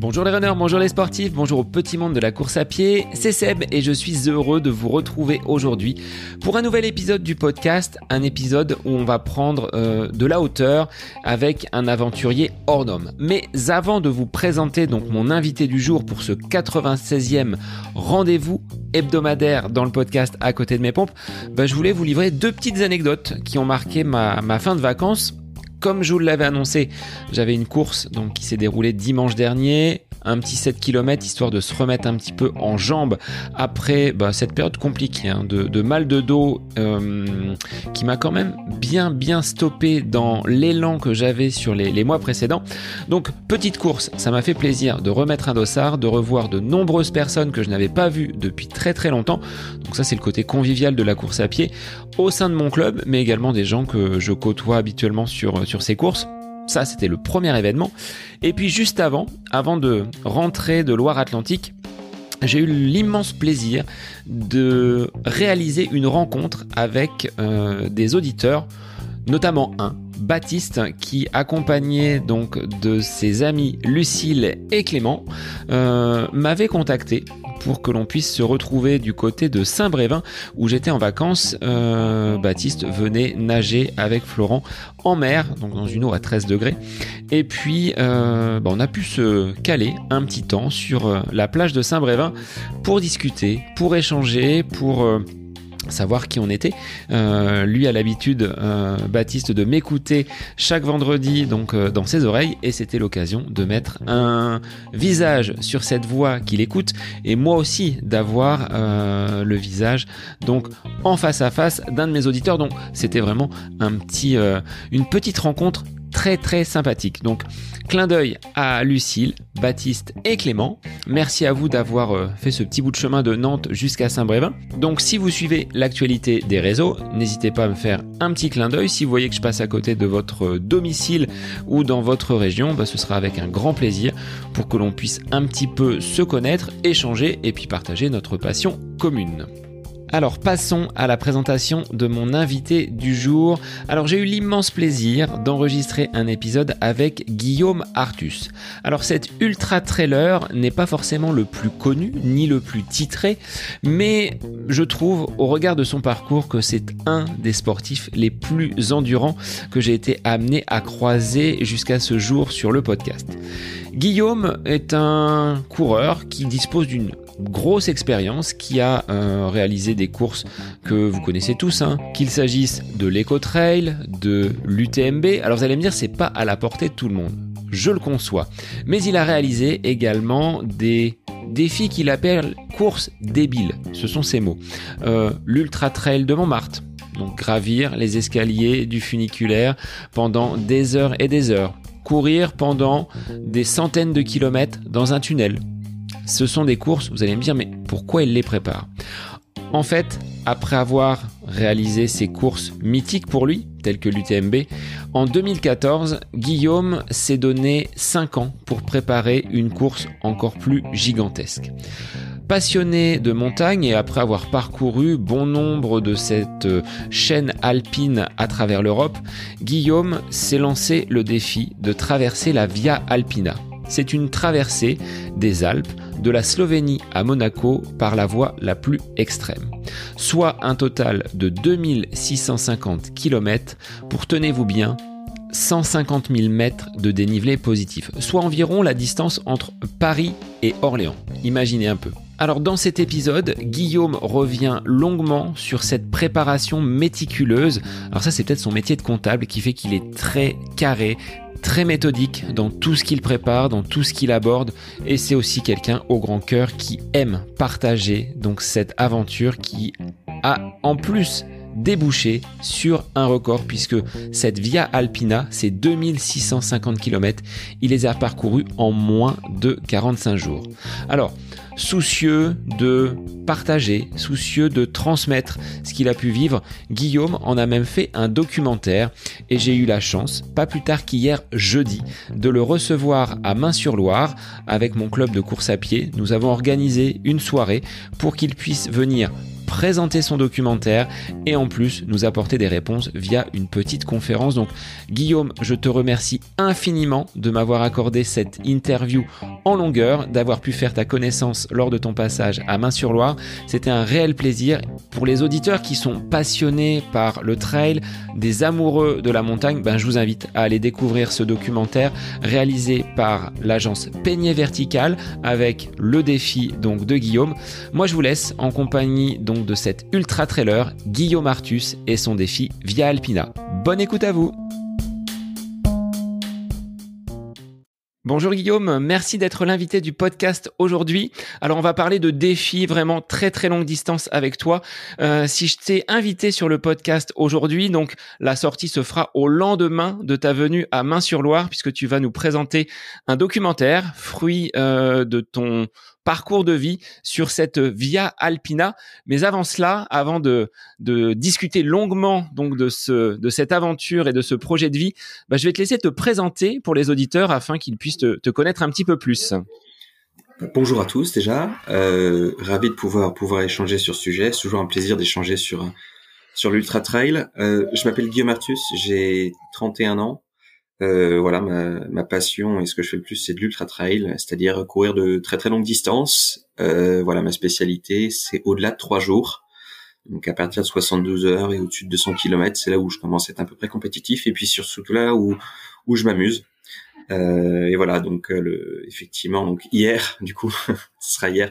Bonjour les runners, bonjour les sportifs, bonjour au petit monde de la course à pied, c'est Seb et je suis heureux de vous retrouver aujourd'hui pour un nouvel épisode du podcast, un épisode où on va prendre euh, de la hauteur avec un aventurier hors norme. Mais avant de vous présenter donc mon invité du jour pour ce 96e rendez-vous hebdomadaire dans le podcast à côté de mes pompes, bah, je voulais vous livrer deux petites anecdotes qui ont marqué ma, ma fin de vacances comme je vous l'avais annoncé, j'avais une course donc qui s'est déroulée dimanche dernier un petit 7 km histoire de se remettre un petit peu en jambes après bah, cette période compliquée hein, de, mal de dos euh, qui m'a quand même bien bien stoppé dans l'élan que j'avais sur les, les, mois précédents. Donc petite course, ça m'a fait plaisir de remettre un dossard, de revoir de nombreuses personnes que je n'avais pas vues depuis très très longtemps. Donc ça c'est le côté convivial de la course à pied au sein de mon club, mais également des gens que je côtoie habituellement sur, sur ces courses. Ça, c'était le premier événement. Et puis juste avant, avant de rentrer de Loire-Atlantique, j'ai eu l'immense plaisir de réaliser une rencontre avec euh, des auditeurs, notamment un, Baptiste, qui accompagné donc de ses amis Lucille et Clément, euh, m'avait contacté pour que l'on puisse se retrouver du côté de Saint-Brévin où j'étais en vacances. Euh, Baptiste venait nager avec Florent en mer, donc dans une eau à 13 degrés. Et puis euh, bah, on a pu se caler un petit temps sur euh, la plage de Saint-Brévin pour discuter, pour échanger, pour savoir qui on était. Euh, lui a l'habitude, euh, Baptiste, de m'écouter chaque vendredi donc euh, dans ses oreilles et c'était l'occasion de mettre un visage sur cette voix qu'il écoute et moi aussi d'avoir le visage donc en face à face d'un de mes auditeurs. Donc c'était vraiment un petit, une petite rencontre très très sympathique. Donc clin d'œil à Lucille, Baptiste et Clément. Merci à vous d'avoir euh, fait ce petit bout de chemin de Nantes jusqu'à Saint-Brévin. Donc si vous suivez l'actualité des réseaux, n'hésitez pas à me faire un petit clin d'œil. Si vous voyez que je passe à côté de votre euh, domicile ou dans votre région, bah, ce sera avec un grand plaisir pour que l'on puisse un petit peu se connaître, échanger et puis partager notre passion commune. Alors passons à la présentation de mon invité du jour. Alors j'ai eu l'immense plaisir d'enregistrer un épisode avec Guillaume Artus. Alors cet ultra trailer n'est pas forcément le plus connu ni le plus titré, mais je trouve au regard de son parcours que c'est un des sportifs les plus endurants que j'ai été amené à croiser jusqu'à ce jour sur le podcast. Guillaume est un coureur qui dispose d'une grosse expérience qui a euh, réalisé des courses que vous connaissez tous, hein. qu'il s'agisse de l'Eco-Trail, de l'UTMB. Alors vous allez me dire, c'est pas à la portée de tout le monde. Je le conçois. Mais il a réalisé également des défis qu'il appelle courses débiles. Ce sont ses mots. Euh, L'Ultra Trail de Montmartre. Donc gravir les escaliers du funiculaire pendant des heures et des heures. Courir pendant des centaines de kilomètres dans un tunnel ce sont des courses, vous allez me dire, mais pourquoi il les prépare? En fait, après avoir réalisé ces courses mythiques pour lui, telles que l'UTMB, en 2014, Guillaume s'est donné 5 ans pour préparer une course encore plus gigantesque. Passionné de montagne et après avoir parcouru bon nombre de cette euh, chaîne alpine à travers l'Europe, Guillaume s'est lancé le défi de traverser la Via Alpina. C'est une traversée des Alpes de la Slovénie à Monaco par la voie la plus extrême, soit un total de 2650 km pour, tenez-vous bien, 150 000 mètres de dénivelé positif, soit environ la distance entre Paris et Orléans. Imaginez un peu. Alors dans cet épisode, Guillaume revient longuement sur cette préparation méticuleuse. Alors ça c'est peut-être son métier de comptable qui fait qu'il est très carré, très méthodique dans tout ce qu'il prépare, dans tout ce qu'il aborde, et c'est aussi quelqu'un au grand cœur qui aime partager donc cette aventure qui a en plus débouché sur un record puisque cette Via Alpina, c'est 2650 km, il les a parcourus en moins de 45 jours. Alors, soucieux de partager, soucieux de transmettre ce qu'il a pu vivre, Guillaume en a même fait un documentaire et j'ai eu la chance, pas plus tard qu'hier jeudi, de le recevoir à Main-sur-Loire avec mon club de course à pied. Nous avons organisé une soirée pour qu'il puisse venir présenter son documentaire et en plus nous apporter des réponses via une petite conférence. Donc Guillaume, je te remercie infiniment de m'avoir accordé cette interview en longueur, d'avoir pu faire ta connaissance lors de ton passage à Main-sur-Loire. C'était un réel plaisir. Pour les auditeurs qui sont passionnés par le trail, des amoureux de la montagne, ben, je vous invite à aller découvrir ce documentaire réalisé par l'agence Peignet Vertical avec le défi donc de Guillaume. Moi je vous laisse en compagnie donc de cet ultra trailer Guillaume Artus et son défi via Alpina. Bonne écoute à vous. Bonjour Guillaume, merci d'être l'invité du podcast aujourd'hui. Alors on va parler de défis vraiment très très longue distance avec toi. Euh, si je t'ai invité sur le podcast aujourd'hui, donc la sortie se fera au lendemain de ta venue à Main-sur-Loire puisque tu vas nous présenter un documentaire, fruit euh, de ton parcours de vie sur cette Via Alpina. Mais avant cela, avant de, discuter longuement donc de, ce, de cette aventure et de ce projet de vie, bah, je vais te laisser te présenter pour les auditeurs afin qu'ils puissent te, connaître un petit peu plus. Bonjour à tous déjà, euh, ravi de pouvoir échanger sur ce sujet. C'est toujours un plaisir d'échanger sur sur l'ultra trail. Euh, je m'appelle Guillaume Artus, j'ai 31 ans. Euh, voilà, ma, ma, passion et ce que je fais le plus, c'est de l'ultra trail, c'est-à-dire courir de très très longues distances. Euh, voilà, ma spécialité, c'est au-delà de trois jours. Donc à partir de 72 heures et au-dessus de 200 km, c'est là où je commence à être un peu près compétitif et puis surtout là où où je m'amuse. Euh, et voilà, donc euh, le, effectivement, donc hier, du coup, ce sera hier.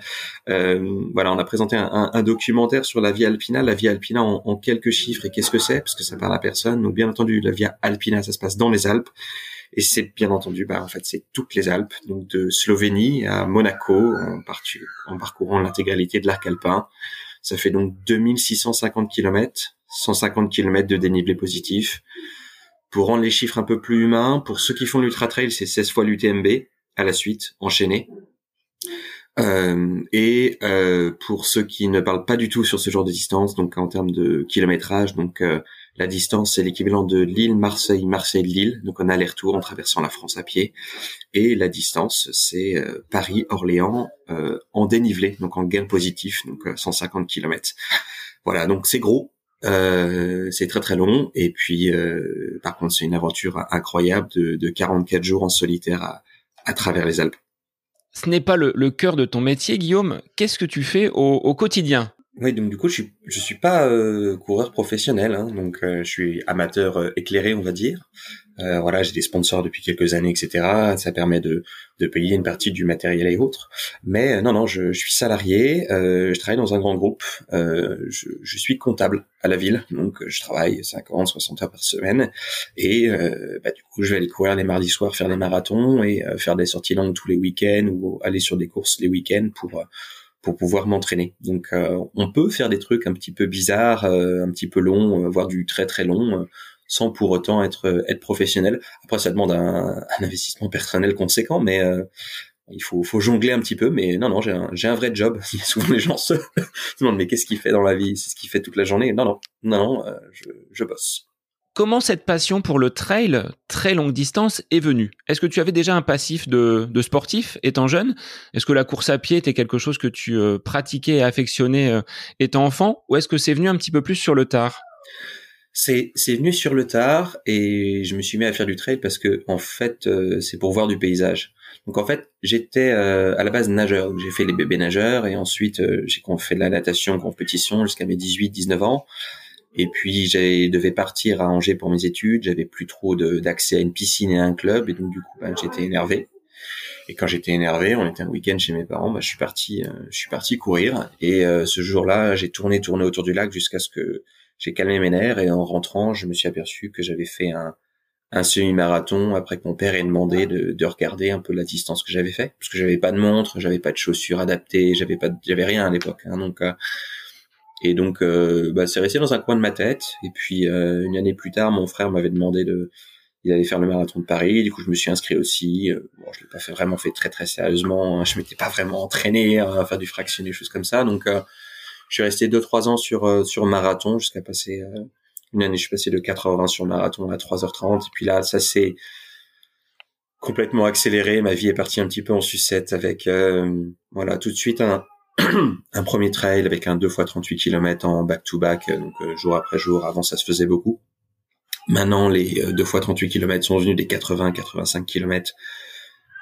Euh, voilà, on a présenté un, un, documentaire sur la Via Alpina. La Via Alpina en, en quelques chiffres et qu'est-ce que c'est? Parce que ça parle à personne. Donc bien entendu, la Via Alpina, ça se passe dans les Alpes. Et c'est bien entendu, bah, en fait, c'est toutes les Alpes, donc de Slovénie à Monaco, en, en parcourant l'intégralité de l'arc alpin. Ça fait donc 2650 km, 150 km de dénivelé positif. Pour rendre les chiffres un peu plus humains, pour ceux qui font l'ultra trail, c'est 16 fois l'UTMB à la suite, enchaîné. Euh, et euh, pour ceux qui ne parlent pas du tout sur ce genre de distance, donc en termes de kilométrage, donc euh, la distance c'est l'équivalent de Lille, Marseille, Marseille, Lille, donc en aller-retour en traversant la France à pied. Et la distance c'est euh, Paris, Orléans euh, en dénivelé, donc en gain positif, donc 150 km. Voilà, donc c'est gros, euh, c'est très très long et puis euh, par contre c'est une aventure incroyable de, de 44 jours en solitaire à, à travers les Alpes. Ce n'est pas le, le, cœur de ton métier, Guillaume. Qu'est-ce que tu fais au, au quotidien? Oui, donc du coup je suis je suis pas euh, coureur professionnel, hein, donc euh, je suis amateur euh, éclairé on va dire. Euh, voilà, j'ai des sponsors depuis quelques années, etc. Ça permet de, de payer une partie du matériel et autres. Mais euh, non, non, je, je suis salarié, euh, je travaille dans un grand groupe, euh, je, je, suis comptable à la ville, donc je travaille 50, 60 heures par semaine. Et euh, bah, du coup, je vais aller courir les mardis soirs, faire des marathons et faire des sorties longues tous les week-ends ou aller sur des courses les week-ends pour pour pouvoir m'entraîner. Donc on peut faire des trucs un petit peu bizarres, un petit peu longs, voire du très très long sans pour autant être euh, être professionnel. Après, ça demande un, un investissement personnel conséquent, mais euh, il faut, faut jongler un petit peu. Mais non, non, j'ai un, j'ai un vrai job. Souvent, les gens se demandent mais qu'est-ce qu'il fait dans la vie? C'est ce qu'il fait toute la journée. Non, non, non, non, euh, je, je bosse. Comment cette passion pour le trail, très longue distance, est venue? Est-ce que tu avais déjà un passif de, de sportif étant jeune? Est-ce que la course à pied était quelque chose que tu pratiquais et affectionnais étant enfant? Ou est-ce que c'est venu un petit peu plus sur le tard? C'est venu sur le tard et je me suis mis à faire du trail parce que en fait euh, c'est pour voir du paysage. Donc en fait j'étais euh, à la base nageur, j'ai fait les bébés nageurs et ensuite euh, j'ai fait de la natation compétition jusqu'à mes 18-19 ans. Et puis j'ai devais partir à Angers pour mes études, j'avais plus trop d'accès à une piscine et à un club et donc du coup ben, j'étais énervé. Et quand j'étais énervé, on était un week-end chez mes parents, bah, je suis parti, je suis parti courir. Et ce jour-là, j'ai tourné, tourné autour du lac jusqu'à ce que j'ai calmé mes nerfs et en rentrant, je me suis aperçu que j'avais fait un, un semi-marathon après que mon père ait demandé de, de regarder un peu la distance que j'avais fait parce que j'avais pas de montre, j'avais pas de chaussures adaptées, j'avais pas, j'avais rien à l'époque. Hein, donc euh, et donc euh, bah, c'est resté dans un coin de ma tête. Et puis euh, une année plus tard, mon frère m'avait demandé de, il allait faire le marathon de Paris. Du coup, je me suis inscrit aussi. Bon, je l'ai pas fait vraiment fait très très sérieusement. Hein. Je m'étais pas vraiment entraîné à faire du fractionné, choses comme ça. Donc je suis resté deux trois ans sur euh, sur marathon jusqu'à passer euh, une année. Je suis passé de 4h20 sur marathon à 3h30. Et puis là, ça s'est complètement accéléré. Ma vie est partie un petit peu en sucette avec euh, voilà tout de suite un un premier trail avec un 2 x 38 km en back-to-back, donc jour après jour. Avant, ça se faisait beaucoup. Maintenant, les 2 x 38 km sont venus des 80-85 km.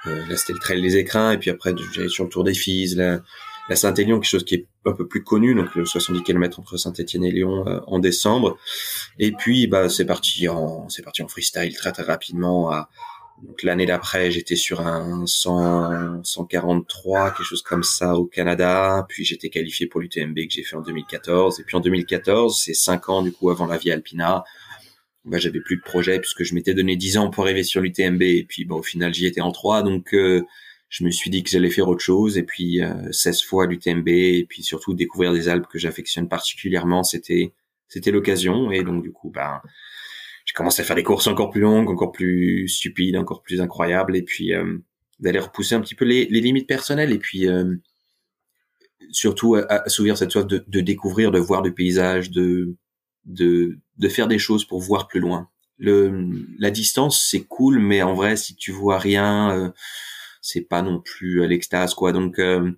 là, c'était le trail des écrins, et puis après, j'allais sur le Tour des là, la Saint-Élion, quelque chose qui est un peu plus connu, donc le 70 km entre Saint-Étienne et Lyon euh, en décembre. Et puis bah c'est parti en c'est parti en freestyle très très rapidement. À, donc l'année d'après, j'étais sur un 100, 143, quelque chose comme ça au Canada. Puis j'étais qualifié pour l'UTMB que j'ai fait en 2014. Et puis en 2014, c'est cinq ans du coup avant la Via Alpina. Bah, j'avais plus de projet puisque je m'étais donné 10 ans pour arriver sur l'UTMB et puis bah, au final j'y étais en trois donc euh, je me suis dit que j'allais faire autre chose et puis euh, 16 fois l'UTMB et puis surtout découvrir des Alpes que j'affectionne particulièrement c'était c'était l'occasion. Et donc du coup ben j'ai commencé à faire des courses encore plus longues encore plus stupides encore plus incroyables et puis euh, d'aller repousser un petit peu les, les, limites personnelles et puis euh, surtout assouvir cette soif de, de, découvrir de voir du paysage de de de faire des choses pour voir plus loin. Le la distance c'est cool mais en vrai si tu vois rien euh, c'est pas non plus à l'extase quoi. Donc euh,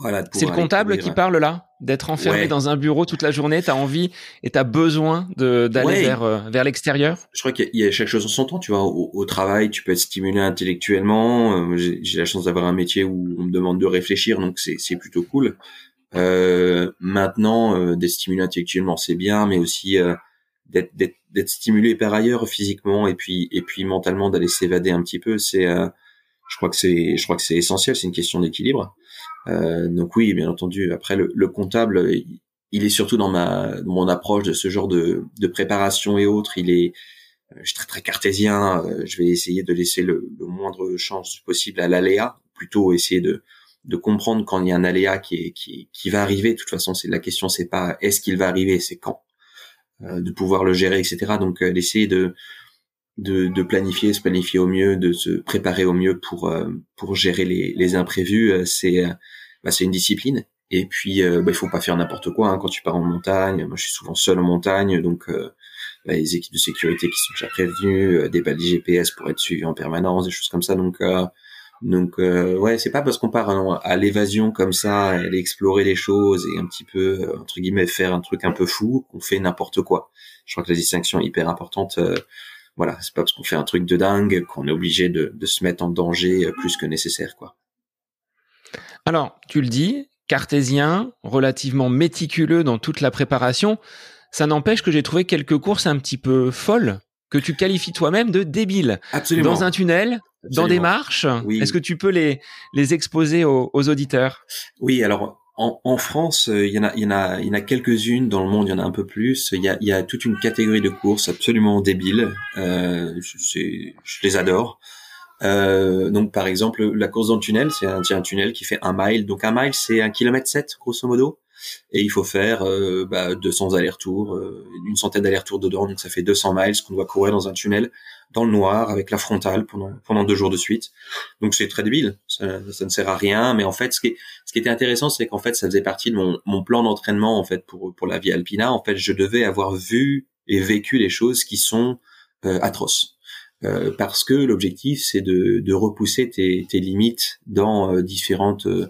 voilà. C'est le comptable qui parle là, d'être enfermé dans un bureau toute la journée. T'as envie et t'as besoin de d'aller vers euh, vers l'extérieur. Je crois qu'il y, a chaque chose en son temps. Tu vois, au, travail, tu peux être stimulé intellectuellement. Euh, j'ai la chance d'avoir un métier où on me demande de réfléchir, donc c'est c'est plutôt cool. Euh, maintenant, euh, d'être stimulé intellectuellement, c'est bien, mais aussi d'être d'être stimulé par ailleurs physiquement et puis et puis mentalement d'aller s'évader un petit peu, c'est je crois que c'est je crois que c'est essentiel c'est une question d'équilibre. Euh, donc oui bien entendu après le, le, comptable il est surtout dans ma mon approche de ce genre de, de préparation et autres. Il est euh, je suis très très cartésien. Euh, je vais essayer de laisser le, le moindre chance possible à l'aléa plutôt essayer de de comprendre quand il y a un aléa qui est qui, qui va arriver. De toute façon c'est la question c'est pas est-ce qu'il va arriver c'est quand euh, de pouvoir le gérer etc donc d'essayer de de, de, planifier, se planifier au mieux, de se préparer au mieux pour euh, pour gérer les, les imprévus, euh, c'est euh, bah, c'est une discipline. Et puis bah, il faut pas faire n'importe quoi hein, quand tu pars en montagne. Moi je suis souvent seul en montagne, donc bah, les équipes de sécurité qui sont déjà prévenues, des balises GPS pour être suivi en permanence, des choses comme ça. Donc donc ouais, c'est pas parce qu'on part à l'évasion comme ça, aller explorer les choses et un petit peu entre guillemets faire un truc un peu fou qu'on fait n'importe quoi. Je crois que la distinction est hyper importante voilà, c'est pas parce qu'on fait un truc de dingue qu'on est obligé de, se mettre en danger euh, plus que nécessaire, quoi. Alors, tu le dis, cartésien, relativement méticuleux dans toute la préparation. Ça n'empêche que j'ai trouvé quelques courses un petit peu folles que tu qualifies toi-même de débiles. Absolument. Dans un tunnel, dans des marches. Est-ce que tu peux les, les exposer aux, aux auditeurs? Oui, alors en, France, euh, il y en a, il y en a, il y en a quelques-unes. Dans le monde, il y en a un peu plus. Il y a, il y a toute une catégorie de courses absolument débiles. Euh, je les adore. Euh, donc, par exemple, la course dans le tunnel, c'est un, un, tunnel qui fait un mile. Donc, un mile, c'est un kilomètre sept, grosso modo et il faut faire euh, bah, 200 allers-retours, euh, une centaine d'allers-retours dedans, donc ça fait 200 miles qu'on doit courir dans un tunnel dans le noir avec la frontale pendant pendant deux jours de suite. Donc c'est très débile, ça, ça, ne sert à rien, mais en fait ce qui ce qui était intéressant c'est qu'en fait ça faisait partie de mon, mon plan d'entraînement en fait pour pour la vie alpina. En fait je devais avoir vu et vécu les choses qui sont euh, atroces. Euh, parce que l'objectif c'est de, de repousser tes, tes limites dans euh, différentes euh,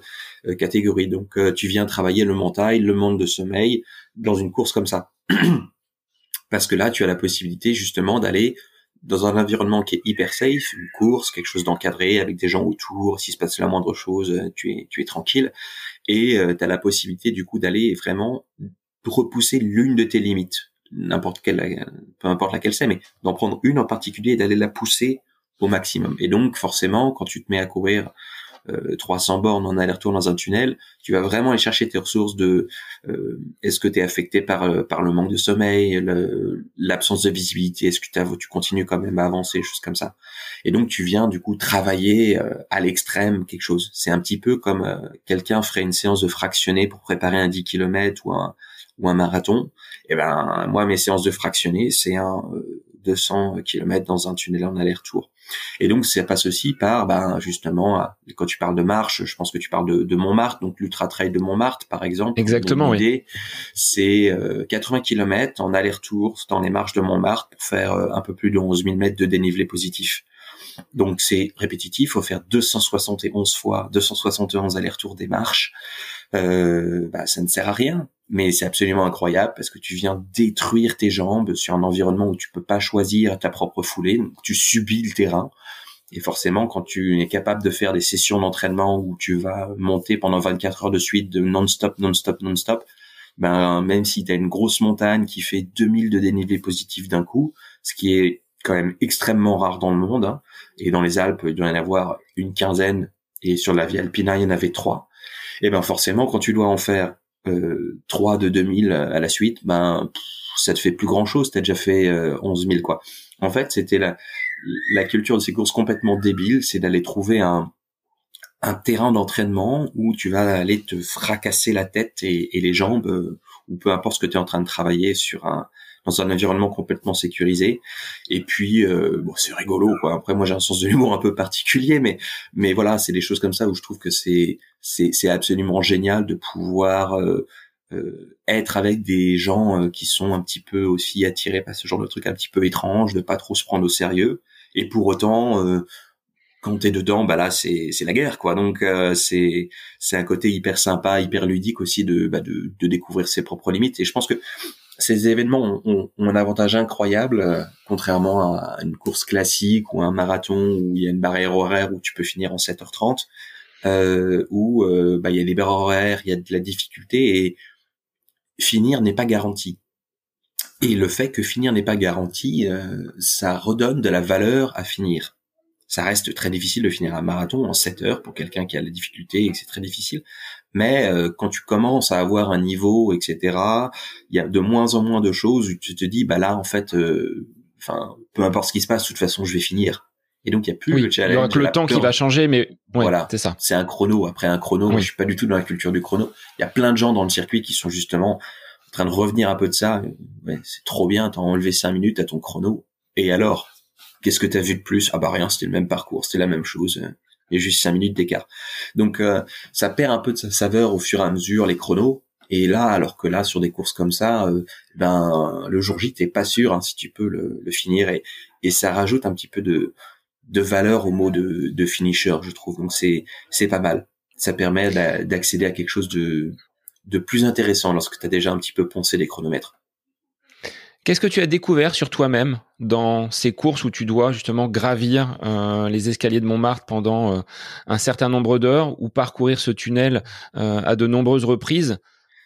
catégories. Donc tu viens travailler le mental, le monde de sommeil dans une course comme ça. parce que là tu as la possibilité justement d'aller dans un environnement qui est hyper safe, une course, quelque chose d'encadré avec des gens autour, s'il se passe la moindre chose, tu es tu es tranquille et tu as la possibilité du coup d'aller vraiment repousser l'une de tes limites n'importe quelle, peu importe laquelle c'est, mais d'en prendre une en particulier et d'aller la pousser au maximum. Et donc, forcément, quand tu te mets à courir 300 euh, bornes en aller-retour dans un tunnel, tu vas vraiment aller chercher tes ressources de euh, est-ce que tu es affecté par euh, par le manque de sommeil, l'absence de visibilité, est-ce que tu continues quand même à avancer, choses comme ça. Et donc tu viens du coup travailler à l'extrême quelque chose. C'est un petit peu comme quelqu'un ferait une séance de fractionné pour préparer un 10 km ou un ou un marathon, et eh ben moi mes séances de fractionné c'est un 200 euh, km dans un tunnel en aller-retour. Et donc ça passe aussi par ben justement quand tu parles de marche, je pense que tu parles de, de Montmartre, donc l'ultra trail de Montmartre par exemple. Exactement. L'idée c'est 80 euh, km en aller-retour dans les marches de Montmartre pour faire euh, un peu plus de 11 000 mètres de dénivelé positif. Donc c'est répétitif, faut faire 271 fois, 271 allers-retours des marches euh, bah, ça ne sert à rien. Mais c'est absolument incroyable parce que tu viens détruire tes jambes sur un environnement où tu peux pas choisir ta propre foulée. Tu subis le terrain. Et forcément, quand tu es capable de faire des sessions d'entraînement où tu vas monter pendant 24 heures de suite de non-stop, non-stop, non-stop, ben même si tu as une grosse montagne qui fait 2000 de dénivelé positif d'un coup, ce qui est quand même extrêmement rare dans le monde, hein, et dans les Alpes, il doit y en avoir une quinzaine, et sur la Via Alpina, il y en avait trois. Et ben forcément, quand tu dois en faire euh, trois de 2000 à la suite, ben ça te fait plus grand chose. T'as déjà fait euh, 11 000 quoi. En fait, c'était la la culture de ces courses complètement débile, c'est d'aller trouver un un terrain d'entraînement où tu vas aller te fracasser la tête et, et les jambes, euh, ou peu importe ce que tu es en train de travailler sur un dans un environnement complètement sécurisé. Et puis, euh, bon, c'est rigolo, quoi. Après, moi, j'ai un sens de l'humour un peu particulier, mais mais voilà, c'est des choses comme ça où je trouve que c'est c'est c'est absolument génial de pouvoir euh, euh, être avec des gens qui sont un petit peu aussi attirés par ce genre de trucs un petit peu étranges, de pas trop se prendre au sérieux. Et pour autant, quand t'es dedans, bah là c'est c'est la guerre quoi. Donc euh, c'est c'est un côté hyper sympa, hyper ludique aussi de bah, de, de découvrir ses propres limites. Et je pense que ces événements ont, ont, un avantage incroyable, euh, contrairement à une course classique ou un marathon où il y a une barrière horaire où tu peux finir en 7h30, euh, où euh, bah, il y a des barrières horaires, il y a de la difficulté et finir n'est pas garanti. Et le fait que finir n'est pas garanti, ça redonne de la valeur à finir ça reste très difficile de finir un marathon en 7 heures pour quelqu'un qui a la difficulté et que c'est très difficile. Mais euh, quand tu commences à avoir un niveau, etc., il y a de moins en moins de choses où tu te dis, bah là, en fait, euh, enfin, peu importe ce qui se passe, de toute façon, je vais finir. Et donc il y a plus le challenge. le temps qui va changer, mais voilà, c'est ça. C'est un chrono. Après un chrono, moi je suis pas du tout dans la culture du chrono. Il y a plein de gens dans le circuit qui sont justement en train de revenir un peu de ça. Ouais, c'est trop bien, t'as enlevé cinq minutes à ton chrono. Et alors, Qu'est-ce que tu as vu de plus? Ah bah rien, c'était le même parcours, c'était la même chose. Il y a juste cinq minutes d'écart. Donc euh, ça perd un peu de sa saveur au fur et à mesure les chronos. Et là, alors que là, sur des courses comme ça, euh, ben le jour J, t'es pas sûr hein, si tu peux le, finir et, et ça rajoute un petit peu de, de valeur au mot de, de finisher, je trouve. Donc c'est c'est pas mal. Ça permet d'accéder à quelque chose de de plus intéressant lorsque tu as déjà un petit peu poncé les chronomètres. Qu'est-ce que tu as découvert sur toi-même dans ces courses où tu dois justement gravir euh, les escaliers de Montmartre pendant euh, un certain nombre d'heures ou parcourir ce tunnel euh, à de nombreuses reprises?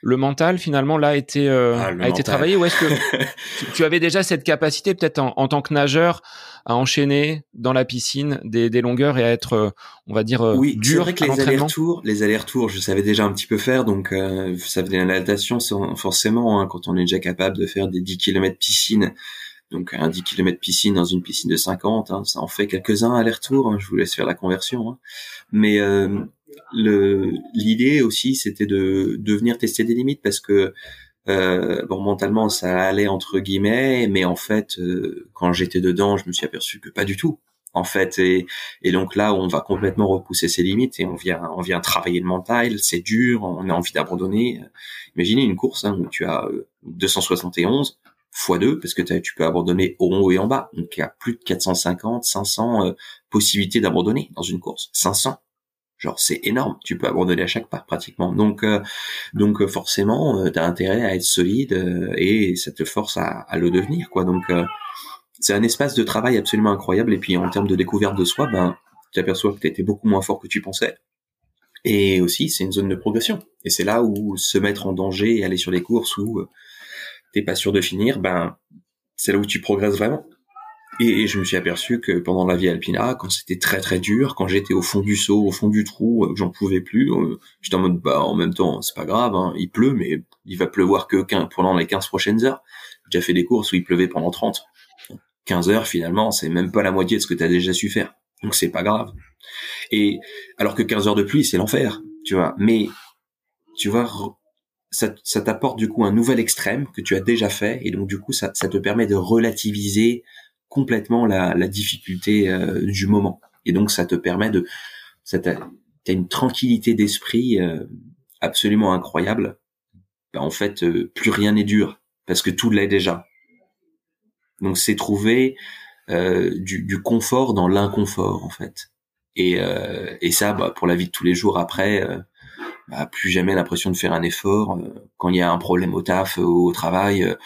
Le mental finalement là a été euh, ah, a été travaillé ou est-ce que tu, avais déjà cette capacité peut-être en, tant que nageur à enchaîner dans la piscine des, des longueurs et à être euh, on va dire euh, oui, dur vrai que les allers-retours les allers-retours je savais déjà un petit peu faire donc euh, ça venait la natation forcément hein, quand on est déjà capable de faire des 10 km piscine donc un 10 km piscine dans une piscine de 50 hein, ça en fait quelques-uns aller-retour hein, je vous laisse faire la conversion hein. mais l'idée aussi c'était de, de venir tester des limites parce que euh, bon mentalement ça allait entre guillemets mais en fait euh, quand j'étais dedans je me suis aperçu que pas du tout en fait. Et, et donc là on va complètement repousser ses limites et on vient on vient travailler le mental c'est dur on a envie d'abandonner. Imaginez une course hein, où tu as 271 x 2 parce que tu peux abandonner au haut et en bas. Donc il y a plus de 450 500 euh, possibilités d'abandonner dans une course. 500 Genre c'est énorme, tu peux abandonner à chaque pas pratiquement. Donc euh, donc euh, forcément euh, tu as intérêt à être solide et ça te force à, à le devenir quoi. Donc c'est un espace de travail absolument incroyable et puis en termes de découverte de soi, ben tu aperçois que tu étais beaucoup moins fort que tu pensais. Et aussi c'est une zone de progression et c'est là où se mettre en danger et aller sur les courses où t'es pas sûr de finir, ben c'est là où tu progresses vraiment. Et, je me suis aperçu que pendant la vie alpina, quand c'était très très dur, quand j'étais au fond du seau, au fond du trou, euh, j'en pouvais plus, euh, j'étais en mode bah en même temps c'est pas grave, hein, il pleut, mais il va pleuvoir que pendant les 15 prochaines heures. J'ai déjà fait des courses où il pleuvait pendant 30. 15 heures finalement, c'est même pas la moitié de ce que tu as déjà su faire. Donc c'est pas grave. Et alors que 15 heures de pluie, c'est l'enfer, tu vois. Mais tu vois, ça, ça t'apporte du coup un nouvel extrême que tu as déjà fait, et donc du coup ça, ça te permet de relativiser complètement la, la difficulté euh, du moment. Et donc ça te permet de, ça t'as une tranquillité d'esprit euh, absolument incroyable. Ben, en fait, euh, plus rien n'est dur parce que tout l'est déjà. Donc c'est trouver du, du, confort dans l'inconfort en fait. Et, et ça, bah, pour la vie de tous les jours après, bah, plus jamais l'impression de faire un effort. quand il y a un problème au taf, au travail,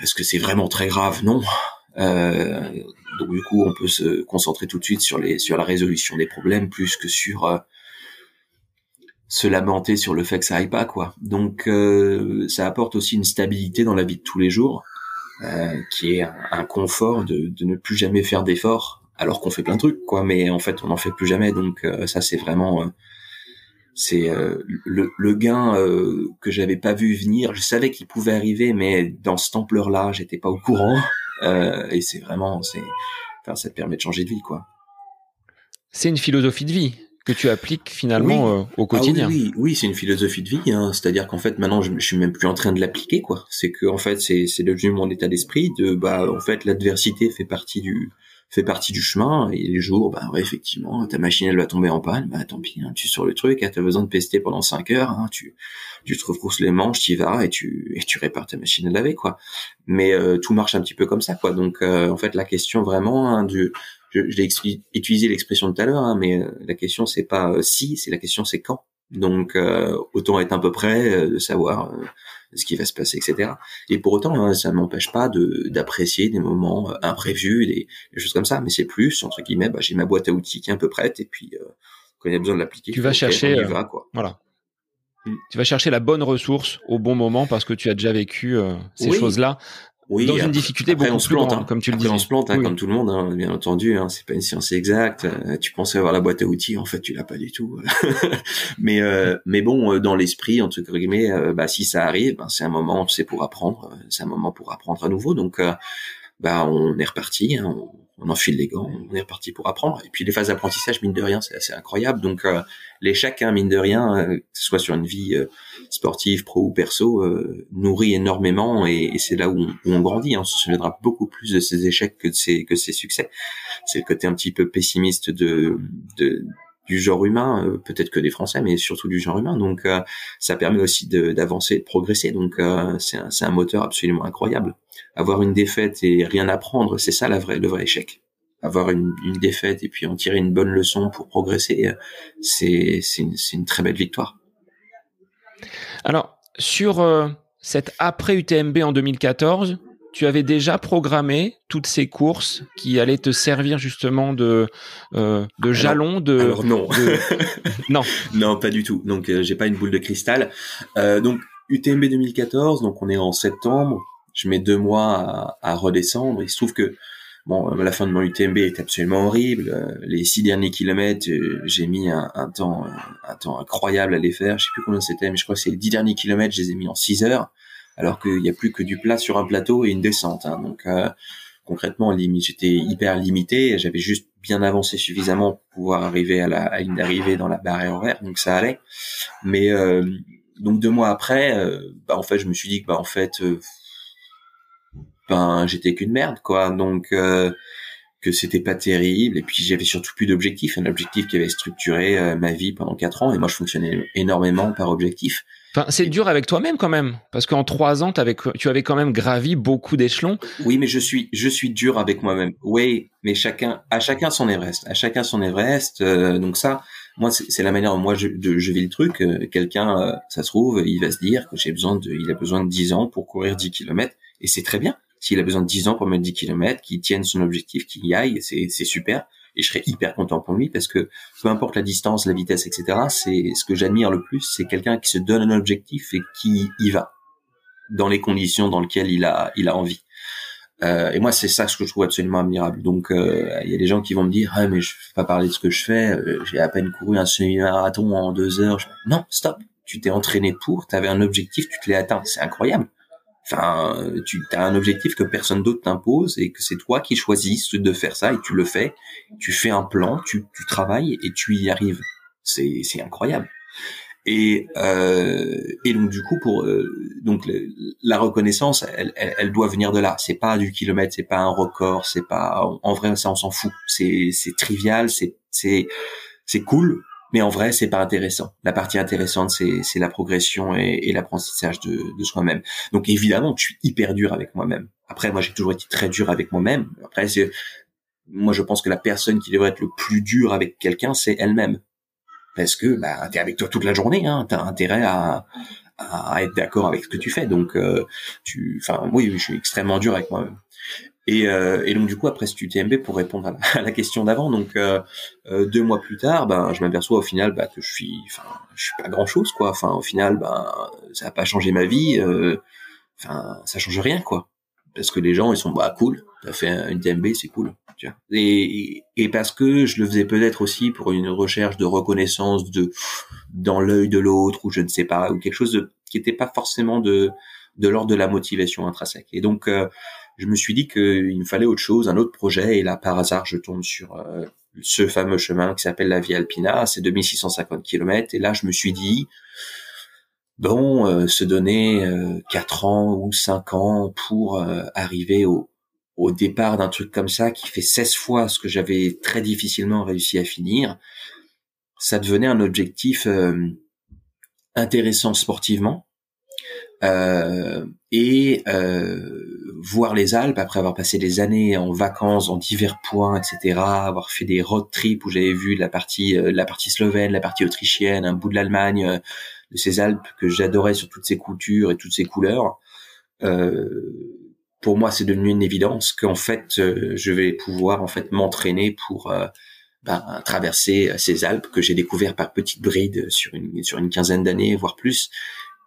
est-ce que c'est vraiment très grave? Non. Donc du coup, on peut se concentrer tout de suite sur les sur la résolution des problèmes plus que sur se lamenter sur le fait que ça aille pas quoi. Donc ça apporte aussi une stabilité dans la vie de tous les jours, euh, qui est un, confort de, de, ne plus jamais faire d'efforts alors qu'on fait plein de trucs quoi. Mais en fait on n'en fait plus jamais. Donc euh, ça c'est vraiment euh, c'est euh, le, le, gain que j'avais pas vu venir. Je savais qu'il pouvait arriver mais dans cette ampleur là j'étais pas au courant et c'est vraiment c'est enfin ça te permet de changer de vie quoi c'est une philosophie de vie que tu appliques finalement au quotidien. Ah oui, oui, c'est une philosophie de vie. Hein. C'est-à-dire qu'en fait, maintenant, je, je, suis même plus en train de l'appliquer, quoi. C'est que en fait, c'est c'est devenu mon état d'esprit. De bah, en fait, l'adversité fait partie du fait partie du chemin et les jours bah ouais effectivement ta machine elle va tomber en panne. Bah tant pis hein, tu sur le truc hein, t'as besoin de pester pendant 5 heures hein, tu tu te retrousses les manches t'y vas et tu et tu répares ta machine à laver quoi. Mais euh, tout marche un petit peu comme ça quoi. Donc euh, en fait la question vraiment hein, du je, je l'ai utilisé l'expression tout à l'heure hein, mais euh, la question c'est pas si c'est la question c'est quand. Donc autant être un peu près de savoir ce qui va se passer, etc. Et pour autant, hein, ça m'empêche pas de d'apprécier des moments euh, imprévus, des, choses comme ça. Mais c'est plus entre guillemets, bah, j'ai ma boîte à outils qui est un peu prête, et puis euh, quand il y a besoin de l'appliquer, tu vas chercher, euh, quoi. Voilà. Tu vas chercher la bonne ressource au bon moment parce que tu as déjà vécu ces choses-là oui, dans une difficulté beaucoup on se plante, hein. comme tu le dis. On se plante, hein, comme tout le monde, hein, bien entendu. Hein, c'est pas une science exacte. Euh, tu pensais avoir la boîte à outils, en fait, tu l'as pas du tout. mais euh, mais bon, euh, dans l'esprit, entre guillemets, bah si ça arrive, ben, c'est un moment, c'est pour apprendre. C'est un moment pour apprendre à nouveau. Donc, bah on est reparti. Hein, on, on enfile les gants, on est reparti pour apprendre. Et puis les phases d'apprentissage, mine de rien, c'est assez incroyable. Donc euh, l'échec, hein, mine de rien, euh, que ce soit sur une vie euh, sportive, pro ou perso, euh, nourrit énormément et, c'est là où on, grandit. Hein. On se souviendra beaucoup plus de ces échecs que de ses, que ses succès. C'est le côté un petit peu pessimiste de, de du genre humain, euh, peut-être que des Français, mais surtout du genre humain. Donc euh, ça permet aussi d'avancer, de, progresser. Donc euh, c'est un, un, moteur absolument incroyable. Avoir une défaite et rien apprendre, c'est ça la vraie, le vrai échec. Avoir une, une, défaite et puis en tirer une bonne leçon pour progresser, c'est une, une très belle victoire. Alors sur cette après UTMB en 2014, tu avais déjà programmé toutes ces courses qui allaient te servir justement de euh, de jalon de alors non. non. Non pas du tout. Donc euh, j'ai pas une boule de cristal. Euh, donc UTMB 2014 donc on est en septembre. Je mets deux mois à, redescendre. Il se trouve que bon la fin de mon UTMB est absolument horrible. Les six derniers kilomètres j'ai mis un, temps un temps incroyable à les faire. Je sais plus combien c'était mais je crois que c'est les dix derniers kilomètres je les ai mis en six heures alors qu'il n'y a plus que du plat sur un plateau et une descente. Hein. Donc euh, concrètement, j'étais hyper limité. J'avais juste bien avancé suffisamment pour pouvoir arriver à, la, à une arrivée dans la barrière horaire, donc ça allait. Mais euh, donc deux mois après, euh, bah, en fait, je me suis dit que bah en fait, ben j'étais qu'une merde, quoi. Donc que c'était pas terrible et puis j'avais surtout plus d'objectifs un objectif qui avait structuré ma vie pendant quatre ans et moi je fonctionnais énormément par objectif Enfin, c'est dur avec toi-même quand même, parce qu'en trois ans, avais, tu avais quand même gravi beaucoup d'échelons. Oui, mais je suis, je suis dur avec moi-même. Oui, mais chacun, à chacun son Everest, à chacun son Everest. Euh, donc ça, moi, c'est la manière dont moi je, je vis le truc. Euh, quelqu'un, euh, ça se trouve, il va se dire que j'ai besoin de, il a besoin de 10 ans pour courir 10 km, et c'est très bien. S'il a besoin de 10 ans pour mettre 10 km, qu'il tienne son objectif, qu'il y aille, c'est super et je serais hyper content pour lui parce que peu importe la distance, la vitesse, etc. C'est ce que j'admire le plus, c'est quelqu'un qui se donne un objectif et qui y va dans les conditions dans lesquelles il a il a envie. Euh, et moi, c'est ça ce que je trouve absolument admirable. Donc, euh, il y a des gens qui vont me dire, ah mais je vais pas parler de ce que je fais. Euh, j'ai à peine couru un semi-marathon en deux heures. Non, stop. Tu t'es entraîné pour, tu avais un objectif, tu te l'as atteint. C'est incroyable. Enfin, tu as un objectif que personne d'autre t'impose et que c'est toi qui choisis de faire ça et tu le fais. Tu fais un plan, tu, tu travailles et tu y arrives. C'est incroyable. Et euh, et donc du coup pour euh, donc la reconnaissance, elle, elle, elle, doit venir de là. C'est pas du kilomètre, c'est pas un record, c'est pas en vrai ça on s'en fout. C'est trivial, c'est c'est cool, mais en vrai, c'est pas intéressant. La partie intéressante, c'est, la progression et, et l'apprentissage de, de soi-même. Donc évidemment, je suis hyper dur avec moi-même. Après, moi, j'ai toujours été très dur avec moi-même. Après, moi, je pense que la personne qui devrait être le plus dur avec quelqu'un, c'est elle-même. parce que bah t'es avec toi toute la journée, hein, t'as intérêt à, à être d'accord avec ce que tu fais. Donc euh, tu, enfin oui, je suis extrêmement dur avec moi-même. Et, euh, et, donc du coup après ce UTMB pour répondre à la, question d'avant, donc euh, euh, deux mois plus tard, ben je m'aperçois au final bah, que je suis, enfin je suis pas grand chose quoi. Enfin au final, ben ça a pas changé ma vie. Euh, enfin ça change rien quoi. Parce que les gens ils sont bah cool, t'as fait une UTMB c'est cool. Tu vois. Et, et parce que je le faisais peut-être aussi pour une recherche de reconnaissance de dans l'œil de l'autre ou je ne sais pas ou quelque chose de, qui n'était pas forcément de de l'ordre de la motivation intrinsèque. Et donc je me suis dit qu'il me fallait autre chose, un autre projet. Et là, par hasard, je tombe sur euh, ce fameux chemin qui s'appelle la Via Alpina. C'est 2650 km. Et là, je me suis dit, bon, euh, se donner euh, 4 ans ou 5 ans pour arriver au, départ d'un truc comme ça qui fait 16 fois ce que j'avais très difficilement réussi à finir, ça devenait un objectif intéressant sportivement. Et euh, voir les Alpes après avoir passé des années en vacances en divers points, etc. Avoir fait des road trips où j'avais vu la partie, euh, la partie slovène, la partie autrichienne, un bout de l'Allemagne, euh, de ces Alpes que j'adorais sur toutes ces coutures et toutes ces couleurs. Euh, pour moi, c'est devenu une évidence qu'en fait, je vais pouvoir en fait m'entraîner pour ben, traverser ces Alpes que j'ai découvert par petites brides sur une sur une quinzaine d'années, voire plus,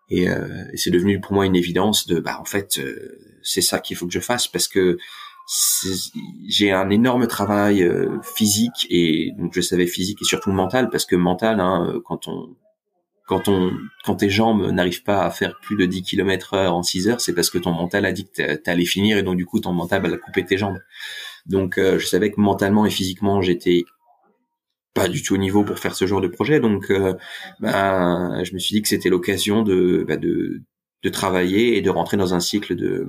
et, euh, et c'est devenu pour moi une évidence de, bah en fait, euh, c'est ça qu'il faut que je fasse parce que j'ai un énorme travail euh, physique et donc je savais physique et surtout mental parce que mental, hein, quand on quand on quand tes jambes n'arrivent pas à faire plus de 10 km heure en 6 heures, c'est parce que ton mental a dit que t'allais finir et donc du coup ton mental va couper tes jambes. Donc je savais que mentalement et physiquement j'étais pas du tout au niveau pour faire ce genre de projet. Donc, euh, bah, je me suis dit que c'était l'occasion de, bah, de, de travailler et de rentrer dans un cycle de,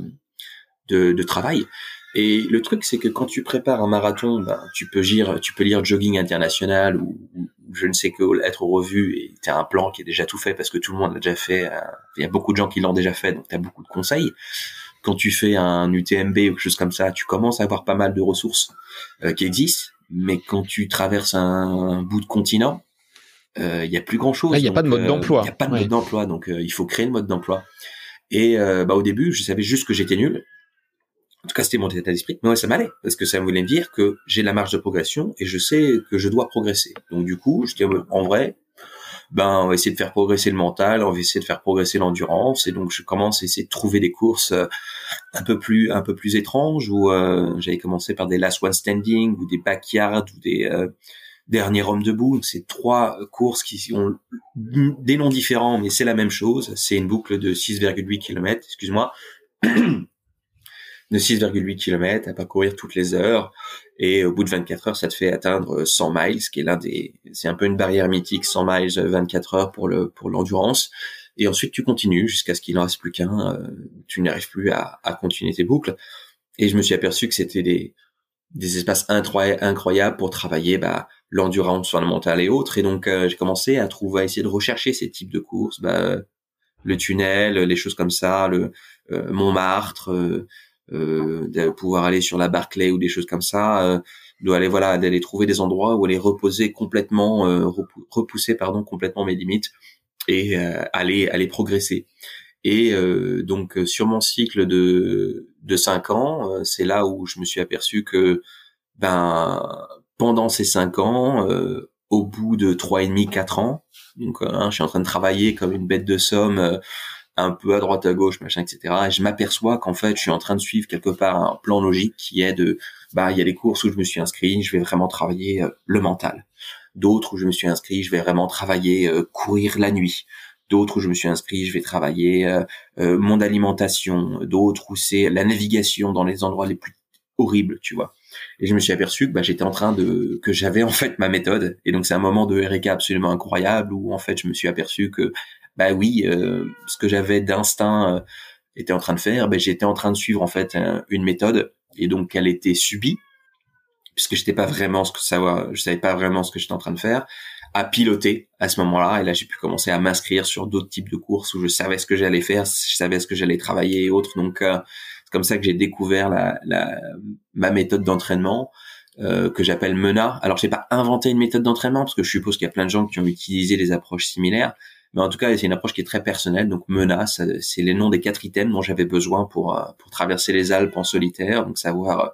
de, de travail. Et le truc, c'est que quand tu prépares un marathon, bah, tu peux lire, tu peux lire Jogging International ou, je ne sais que être revu et tu as un plan qui est déjà tout fait parce que tout le monde l'a déjà fait. Euh, il y a beaucoup de gens qui l'ont déjà fait, donc tu as beaucoup de conseils. Quand tu fais un UTMB ou quelque chose comme ça, tu commences à avoir pas mal de ressources euh, qui existent mais quand tu traverses un, bout de continent, euh, il y a plus grand chose. Il n'y a pas de mode d'emploi. Il n'y a pas de mode d'emploi, donc euh, il faut créer le mode d'emploi. Et euh, bah, au début, je savais juste que j'étais nul. En tout cas, c'était mon état d'esprit. Mais ouais, ça m'allait parce que ça voulait me dire que j'ai la marge de progression et je sais que je dois progresser. Donc du coup, je dis en vrai, ben on va essayer de faire progresser le mental, on va essayer de faire progresser l'endurance et donc je commence à essayer de trouver des courses euh, un peu plus un peu plus étranges où euh, j'avais commencé par des last one standing ou des backyards ou des euh, derniers hommes debout. Donc c'est trois courses qui ont des noms différents mais c'est la même chose, c'est une boucle de 6,8 km, excuse-moi. de 6,8 km à parcourir toutes les heures et au bout de 24 heures, ça te fait atteindre 100 miles, qui est l'un des, c'est un peu une barrière mythique, 100 miles, 24 heures pour le pour l'endurance. Et ensuite, tu continues jusqu'à ce qu'il n'en reste plus qu'un. Euh, tu n'arrives plus à, à continuer tes boucles. Et je me suis aperçu que c'était des des espaces incroyables pour travailler bah, l'endurance sur le mental et autres. Et donc, euh, j'ai commencé à trouver, à essayer de rechercher ces types de courses, bah, le tunnel, les choses comme ça, le euh, Montmartre, euh, de pouvoir aller sur la Barclay ou des choses comme ça, euh, doit aller voilà d'aller trouver des endroits où aller reposer complètement euh, repousser pardon complètement mes limites et euh, aller aller progresser. Et donc sur mon cycle de de cinq ans, c'est là où je me suis aperçu que ben pendant ces cinq ans, au bout de trois et demi quatre ans, donc hein, je suis en train de travailler comme une bête de somme un peu à droite à gauche, machin, etc. Et je m'aperçois qu'en fait, je suis en train de suivre quelque part un plan logique qui est de, bah, il y a des courses où je me suis inscrit, je vais vraiment travailler euh, le mental. D'autres où je me suis inscrit, je vais vraiment travailler euh, courir la nuit. D'autres où je me suis inscrit, je vais travailler euh, mon alimentation. D'autres où c'est la navigation dans les endroits les plus horribles, tu vois. Et je me suis aperçu que bah, j'étais en train de que j'avais en fait ma méthode. Et donc c'est un moment de RK absolument incroyable où en fait je me suis aperçu que bah oui, euh, ce que j'avais d'instinct euh, était en train de faire, ben j'étais en train de suivre en fait une méthode et donc elle était subie puisque j'étais pas vraiment ce que ça, je savais pas vraiment ce que j'étais en train de faire, à piloter à ce moment-là et là j'ai pu commencer à m'inscrire sur d'autres types de courses où je savais ce que j'allais faire, je savais ce que j'allais travailler et autres donc euh, c'est comme ça que j'ai découvert la, la, ma méthode d'entraînement euh, que j'appelle MENA. Alors, j'ai pas inventé une méthode d'entraînement parce que je suppose qu'il y a plein de gens qui ont utilisé des approches similaires, mais en tout cas, c'est une approche qui est très personnelle. Donc, MENA, c'est les noms des quatre items dont j'avais besoin pour euh, pour traverser les Alpes en solitaire. Donc, savoir euh,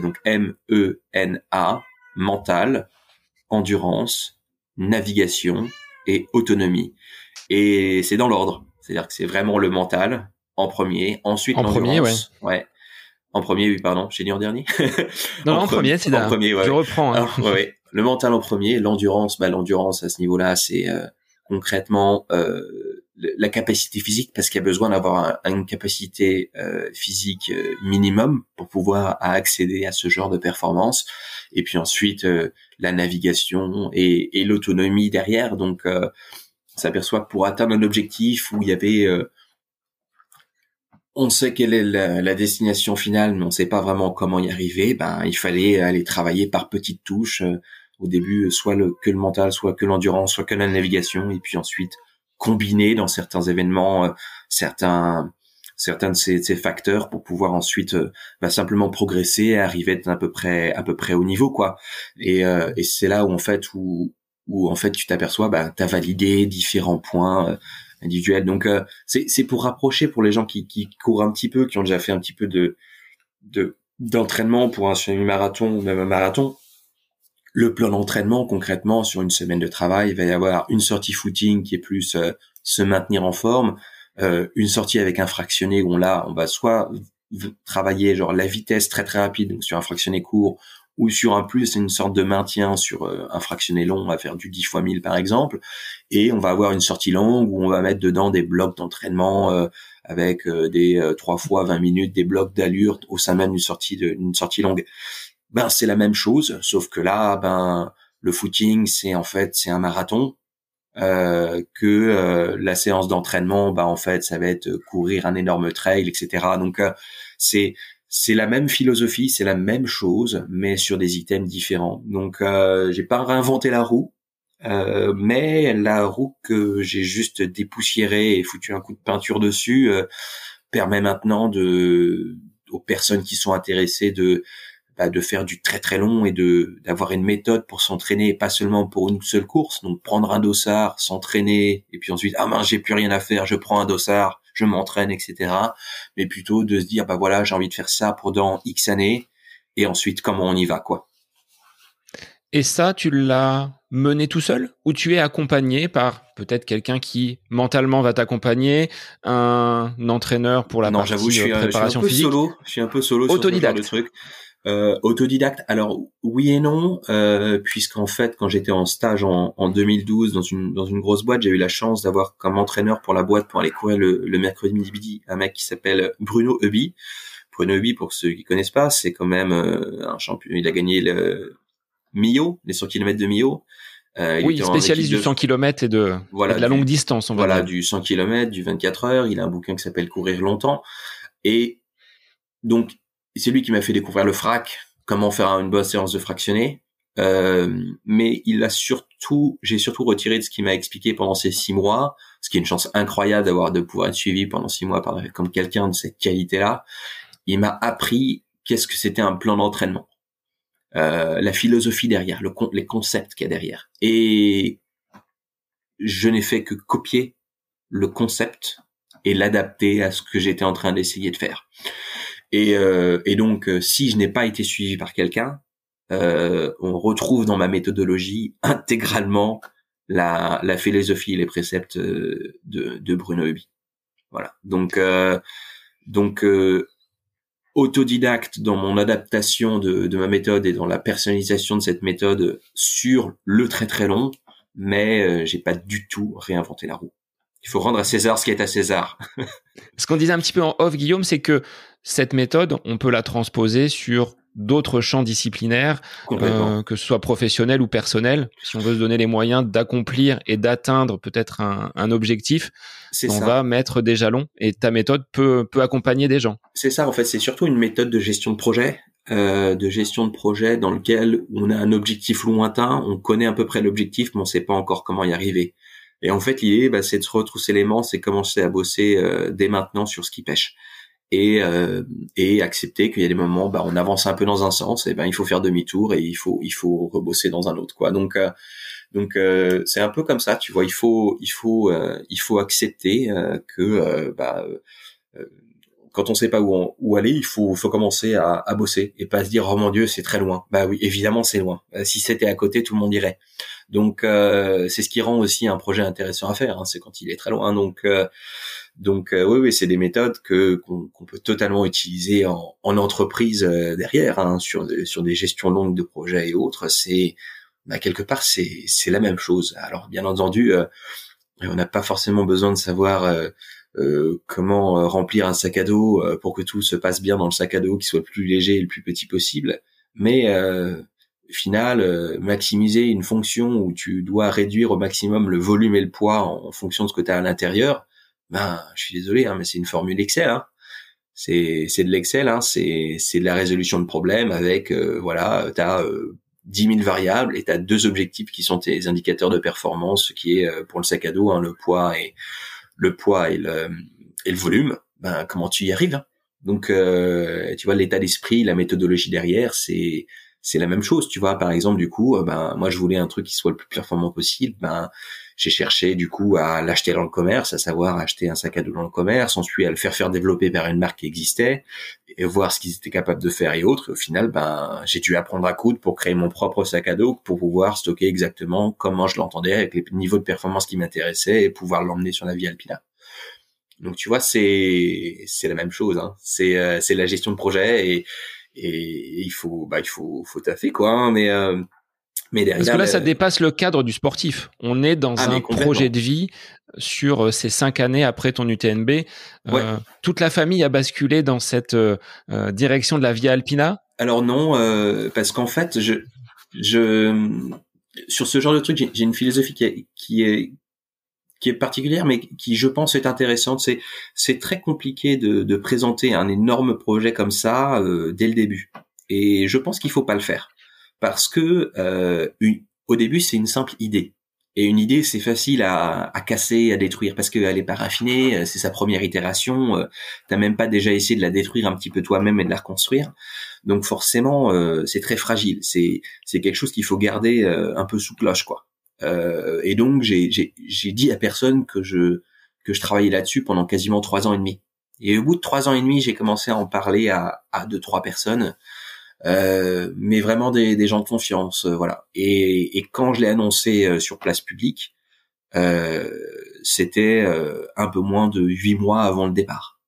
donc M E N A mental, endurance, navigation et autonomie. Et c'est dans l'ordre. C'est-à-dire que c'est vraiment le mental en premier, ensuite en premier, ouais. ouais. En premier, oui, pardon, j'ai dit en dernier. non, en, premier, c'est en premier. Ouais. Je reprends. Hein. ouais, le mental en premier, l'endurance, bah l'endurance à ce niveau-là, c'est euh, concrètement euh, la capacité physique, parce qu'il y a besoin d'avoir une capacité euh, physique euh, minimum pour pouvoir accéder à ce genre de performance. Et puis ensuite, la navigation et, et l'autonomie derrière. Donc, on s'aperçoit que pour atteindre un objectif où il y avait on sait quelle est la, destination finale, mais on sait pas vraiment comment y arriver. Ben, il fallait aller travailler par petites touches. Euh, au début, soit le, que le mental, soit que l'endurance, soit que la navigation, et puis ensuite combiner dans certains événements euh, certains certains de ces, ces, facteurs pour pouvoir ensuite euh, ben, simplement progresser et arriver à, peu près à peu près au niveau quoi. Et, et c'est là où en fait où où en fait tu t'aperçois tu as validé différents points individuel. Donc euh, c'est pour rapprocher pour les gens qui, qui courent un petit peu, qui ont déjà fait un petit peu de de d'entraînement pour un semi-marathon ou même un marathon. Le plan d'entraînement concrètement sur une semaine de travail, il va y avoir une sortie footing qui est plus euh, se maintenir en forme, euh, une sortie avec un fractionné où on là on va soit travailler genre la vitesse très très rapide donc sur un fractionné court ou sur un plus une sorte de maintien sur euh, un fractionné long, on va faire du 10 fois 1000 par exemple, et on va avoir une sortie longue où on va mettre dedans des blocs d'entraînement euh, avec euh, des 3 fois 20 minutes, des blocs d'allure au sein même d'une sortie de, une sortie longue. Ben c'est la même chose, sauf que là, ben le footing c'est en fait c'est un marathon. que la séance d'entraînement, ben en fait, ça va être courir un énorme trail, etc. Donc c'est c'est la même philosophie, c'est la même chose, mais sur des items différents. Donc, euh, j'ai pas réinventé la roue, euh, mais la roue que j'ai juste dépoussiérée et foutu un coup de peinture dessus euh, permet maintenant de aux personnes qui sont intéressées de bah, de faire du très très long et de d'avoir une méthode pour s'entraîner, pas seulement pour une seule course. Donc prendre un dossard, s'entraîner et puis ensuite ah mince j'ai plus rien à faire, je prends un dossard je m'entraîne, etc. Mais plutôt de se dire, bah voilà, j'ai envie de faire ça pendant X années, et ensuite comment on y va, quoi. Et ça, tu l'as mené tout seul? Ou tu es accompagné par peut-être quelqu'un qui mentalement va t'accompagner, un entraîneur pour la non, partie je suis, préparation je suis un peu Solo, je suis un peu solo Autodidacte. sur ce genre de truc. Euh, autodidacte, alors oui et non, euh, puisqu'en fait, quand j'étais en stage en, en, 2012 dans une dans une grosse boîte, j'ai eu la chance d'avoir comme entraîneur pour la boîte pour aller courir le, le mercredi midi un mec qui s'appelle Bruno Eubi. Bruno Eubi, pour ceux qui connaissent pas, c'est quand même euh, un champion. Il a gagné le Mio, les 100 km de Mio. Euh, oui, spécialiste du 100 km et de, voilà, de la longue distance, on va Voilà, du 100 km, du 24 heures. Il a un bouquin qui s'appelle Courir longtemps. Et donc, c'est lui qui m'a fait découvrir le frac, comment faire une bonne séance de fractionné. Euh, mais il a surtout, j'ai surtout retiré de ce qu'il m'a expliqué pendant ces six mois, ce qui est une chance incroyable d'avoir de pouvoir être suivi pendant six mois par comme quelqu'un de cette qualité-là. Il m'a appris qu'est-ce que c'était un plan d'entraînement, euh, la philosophie derrière, le les concepts qu'il y a derrière. Et je n'ai fait que copier le concept et l'adapter à ce que j'étais en train d'essayer de faire. Et, euh, et donc, euh, si je n'ai pas été suivi par quelqu'un, euh, on retrouve dans ma méthodologie intégralement la, la philosophie et les préceptes de, de Bruno Hubi. Voilà. Donc, donc autodidacte dans mon adaptation de, de, ma méthode et dans la personnalisation de cette méthode sur le très très long, mais j'ai pas du tout réinventé la roue. Il faut rendre à César ce qui est à César. ce qu'on disait un petit peu en off, Guillaume, c'est que cette méthode, on peut la transposer sur d'autres champs disciplinaires, euh, que ce soit professionnel ou personnel, si on veut se donner les moyens d'accomplir et d'atteindre peut-être un, objectif, on va mettre des jalons et ta méthode peut, peut accompagner des gens. C'est ça, en fait, c'est surtout une méthode de gestion de projet, euh, de gestion de projet dans lequel on a un objectif lointain, on connaît à peu près l'objectif, mais on ne sait pas encore comment y arriver. Et en fait, l'idée, bah, c'est de se retrousser les manches et commencer à bosser euh, dès maintenant sur ce qui pêche. Et euh, et accepter qu'il y a des moments bah on avance un peu dans un sens et ben il faut faire demi-tour et il faut il faut rebosser dans un autre quoi donc euh, donc euh, c'est un peu comme ça tu vois il faut il faut il faut accepter que bah quand on sait pas où, où aller, il faut, faut commencer à, à, bosser et pas se dire oh mon dieu c'est très loin. Bah oui, évidemment c'est loin. si c'était à côté, tout le monde irait. Donc euh, c'est ce qui rend aussi un projet intéressant à faire. Hein, c'est quand il est très loin. Donc euh, donc euh, oui, oui, c'est des méthodes que qu'on peut totalement utiliser en, en entreprise derrière hein, sur sur des gestions longues de projets et autres. C'est bah, quelque part c'est c'est la même chose. Alors bien entendu, on n'a pas forcément besoin de savoir euh, comment euh, remplir un sac à dos euh, pour que tout se passe bien dans le sac à dos, qui soit le plus léger et le plus petit possible. Mais final, maximiser une fonction où tu dois réduire au maximum le volume et le poids en, fonction de ce que tu as à l'intérieur, ben, je suis désolé, hein, mais c'est une formule Excel. Hein. C'est de l'Excel, hein, c'est de la résolution de problèmes avec voilà, tu as 10 000 variables et tu as deux objectifs qui sont tes indicateurs de performance, qui est pour le sac à dos, hein, le poids et le poids et le, et le volume, ben comment tu y arrives hein? Donc euh, tu vois l'état d'esprit, la méthodologie derrière, c'est c'est la même chose. Tu vois par exemple du coup, euh, ben moi je voulais un truc qui soit le plus performant possible, ben j'ai cherché du coup à l'acheter dans le commerce, à savoir acheter un sac à dos dans le commerce, ensuite à le faire faire développer par une marque qui existait et voir ce qu'ils étaient capables de faire et autres. au final, ben j'ai dû apprendre à coudre pour créer mon propre sac à dos pour pouvoir stocker exactement comment je l'entendais avec les niveaux de performance qui m'intéressaient et pouvoir l'emmener sur la Via Alpina. Donc tu vois, c'est c'est la même chose. Hein. C'est euh, c'est la gestion de projet et et il faut bah il faut faut taffer quoi. Hein, mais euh, mais derrière, Parce que là, ça dépasse le cadre du sportif. On est dans ah, un projet de vie sur euh, ces cinq années après ton UTNB. Euh, toute la famille a basculé dans cette euh, direction de la Via Alpina Alors non, parce qu'en fait, je, je, sur ce genre de truc, j'ai une philosophie qui est, qui est, qui est particulière, mais qui, je pense, est intéressante. C'est, c'est très compliqué de, de, présenter un énorme projet comme ça dès le début. Et je pense qu'il faut pas le faire parce que euh, au début c'est une simple idée. Et une idée, c'est facile à, à, casser, à détruire, parce qu'elle est pas raffinée, euh, c'est sa première itération, euh, t'as même pas déjà essayé de la détruire un petit peu toi-même et de la reconstruire. Donc forcément, euh, c'est très fragile. C'est c'est quelque chose qu'il faut garder euh, un peu sous cloche, quoi. et donc j'ai j'ai dit à personne que je que je travaillais là-dessus pendant quasiment trois ans et demi. Et au bout de trois ans et demi, j'ai commencé à en parler à à deux trois personnes. Euh, mais vraiment des, des, gens de confiance, euh, voilà. Et, et, quand je l'ai annoncé euh, sur place publique, c'était un peu moins de huit mois avant le départ.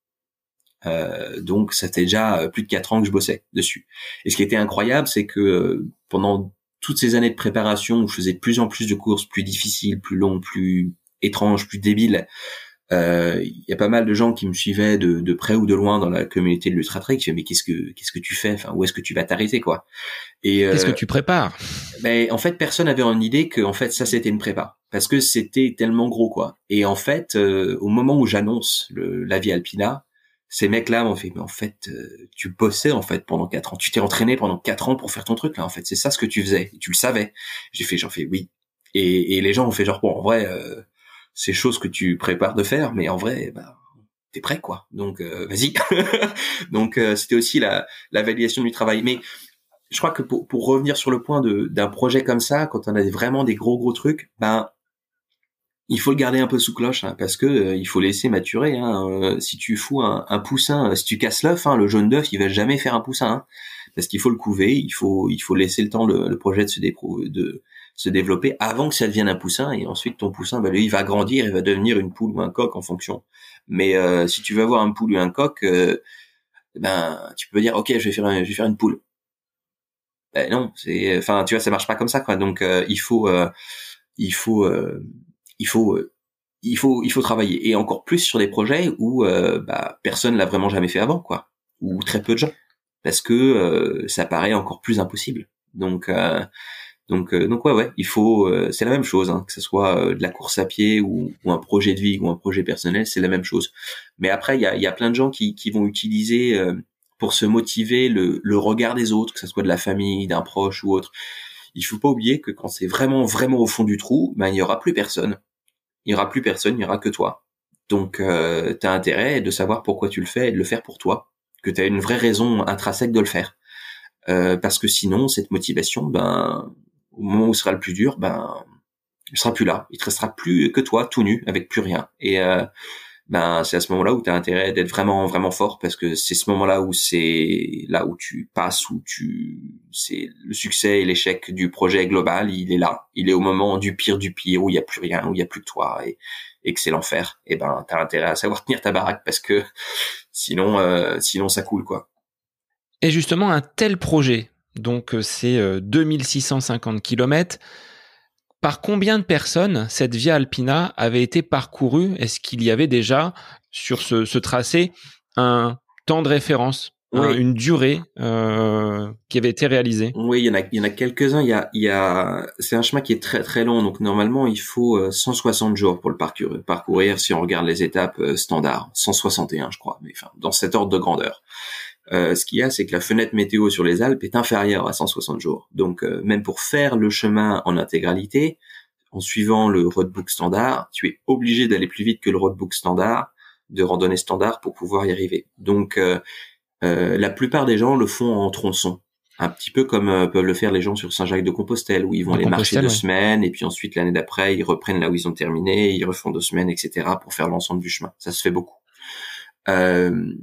donc, c'était déjà plus de quatre ans que je bossais dessus. Et ce qui était incroyable, c'est que pendant toutes ces années de préparation où je faisais de plus en plus de courses plus difficiles, plus longues, plus étranges, plus débiles, euh, il y a pas mal de gens qui me suivaient de, de près ou de loin dans la communauté de l'ultra trail qui mais qu'est-ce que qu'est-ce que tu fais? Enfin où est-ce que tu vas t'arrêter quoi? Et qu'est-ce que euh, tu prépares? ben en fait personne avait une idée que en fait ça c'était une prépa. Parce que c'était tellement gros quoi. Et en fait euh, au moment où j'annonce la vie alpina ces mecs là m'ont fait mais en fait tu bossais en fait pendant quatre ans. Tu t'es entraîné pendant quatre ans pour faire ton truc là en fait. C'est ça ce que tu faisais. Tu le savais. J'ai fait j'en fais oui. Et, et les gens ont fait genre bon en vrai ces choses que tu prépares de faire, mais en vrai, bah, t'es prêt quoi. Donc euh, vas-y. Donc euh, c'était aussi la, la validation du travail. Mais je crois que pour, pour revenir sur le point d'un projet comme ça, quand on a vraiment des gros gros trucs, ben il faut le garder un peu sous cloche hein, parce que euh, il faut laisser maturer. Hein. si tu fous un, un poussin, si tu casses l'œuf, hein, le jaune d'œuf, il va jamais faire un poussin hein. parce qu'il faut le couver, il faut il faut laisser le temps le, le projet de se de se développer avant que ça devienne un poussin et ensuite ton poussin bah lui il va grandir et va devenir une poule ou un coq en fonction. Mais euh, si tu veux avoir un poule ou un coq euh, ben tu peux dire ok je vais faire je vais faire une poule. Ben non c'est enfin tu vois ça marche pas comme ça quoi. Donc euh, il faut il faut il faut il faut il faut travailler. Et encore plus sur des projets où bah personne l'a vraiment jamais fait avant quoi. Ou très peu de gens. Parce que ça paraît encore plus impossible. Donc donc, euh, donc ouais, ouais, il faut, euh, c'est la même chose, hein, que ce soit euh, de la course à pied ou, ou, un projet de vie ou un projet personnel, c'est la même chose. Mais après, il y a, y a, plein de gens qui, qui vont utiliser pour se motiver le, le, regard des autres, que ce soit de la famille, d'un proche ou autre. Il faut pas oublier que quand c'est vraiment, vraiment au fond du trou, ben il y aura plus personne. Il y aura plus personne, il y aura que toi. Donc, euh, tu as intérêt de savoir pourquoi tu le fais et de le faire pour toi, que tu as une vraie raison intrinsèque de le faire. Euh, parce que sinon, cette motivation, ben, au moment où ce sera le plus dur, ben, il sera plus là. Il te restera plus que toi, tout nu, avec plus rien. Et euh, ben c'est à ce moment-là où tu as intérêt d'être vraiment vraiment fort parce que c'est ce moment-là où c'est là où tu passes où tu c'est le succès et l'échec du projet global, il est là. Il est au moment du pire du pire où il y a plus rien, où il y a plus que toi et, que c'est l'enfer. Et ben tu as intérêt à savoir tenir ta baraque parce que sinon euh, sinon ça coule quoi. Et justement un tel projet donc euh, c'est 2650 km par combien de personnes cette Via Alpina avait été parcourue? Est-ce qu'il y avait déjà sur ce, tracé un temps de référence une durée euh, qui avait été réalisée? Oui, il y en a, il y en a quelques-uns. Il y a, il y a, c'est un chemin qui est très très long, donc normalement il faut 160 euh, jours pour le parcourir. Parcourir, si on regarde les étapes euh, standards, 161, je crois, mais enfin dans cet ordre de grandeur. Euh, ce qu'il y a, c'est que la fenêtre météo sur les Alpes est inférieure à 160 jours. Donc euh, même pour faire le chemin en intégralité, en suivant le roadbook standard, tu es obligé d'aller plus vite que le roadbook standard, de randonnée standard pour pouvoir y arriver. Donc euh, la plupart des gens le font en tronçon. Un petit peu comme peuvent le faire les gens sur Saint-Jacques-de-Compostelle, où ils vont aller marcher deux semaines, et puis ensuite l'année d'après, ils reprennent là où ils ont terminé, ils refont deux semaines, etc., pour faire l'ensemble du chemin. Ça se fait beaucoup. Euh,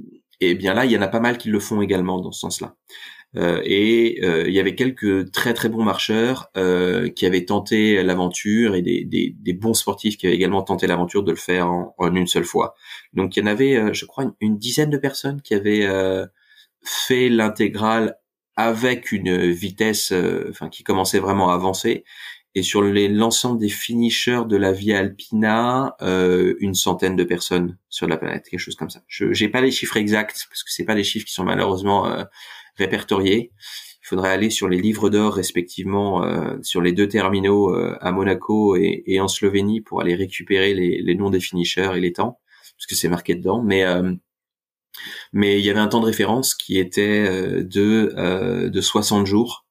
et bien là, il y en a pas mal qui le font également dans ce sens-là. Euh, et euh, il y avait quelques très très bons marcheurs euh, qui avaient tenté l'aventure et des, des, des, bons sportifs qui avaient également tenté l'aventure de le faire en, une seule fois. Donc il y en avait, euh, je crois, une, dizaine de personnes qui avaient euh, fait l'intégrale avec une vitesse, enfin qui commençait vraiment à avancer et sur l'ensemble des finishers de la Via Alpina, euh, une centaine de personnes sur la planète, quelque chose comme ça. Je j'ai pas les chiffres exacts parce que c'est pas des chiffres qui sont malheureusement euh, répertoriés. Il faudrait aller sur les livres d'or respectivement euh, sur les deux terminaux euh, à Monaco et, et, en Slovénie pour aller récupérer les, les, noms des finishers et les temps parce que c'est marqué dedans. Mais euh, mais il y avait un temps de référence qui était de de 60 jours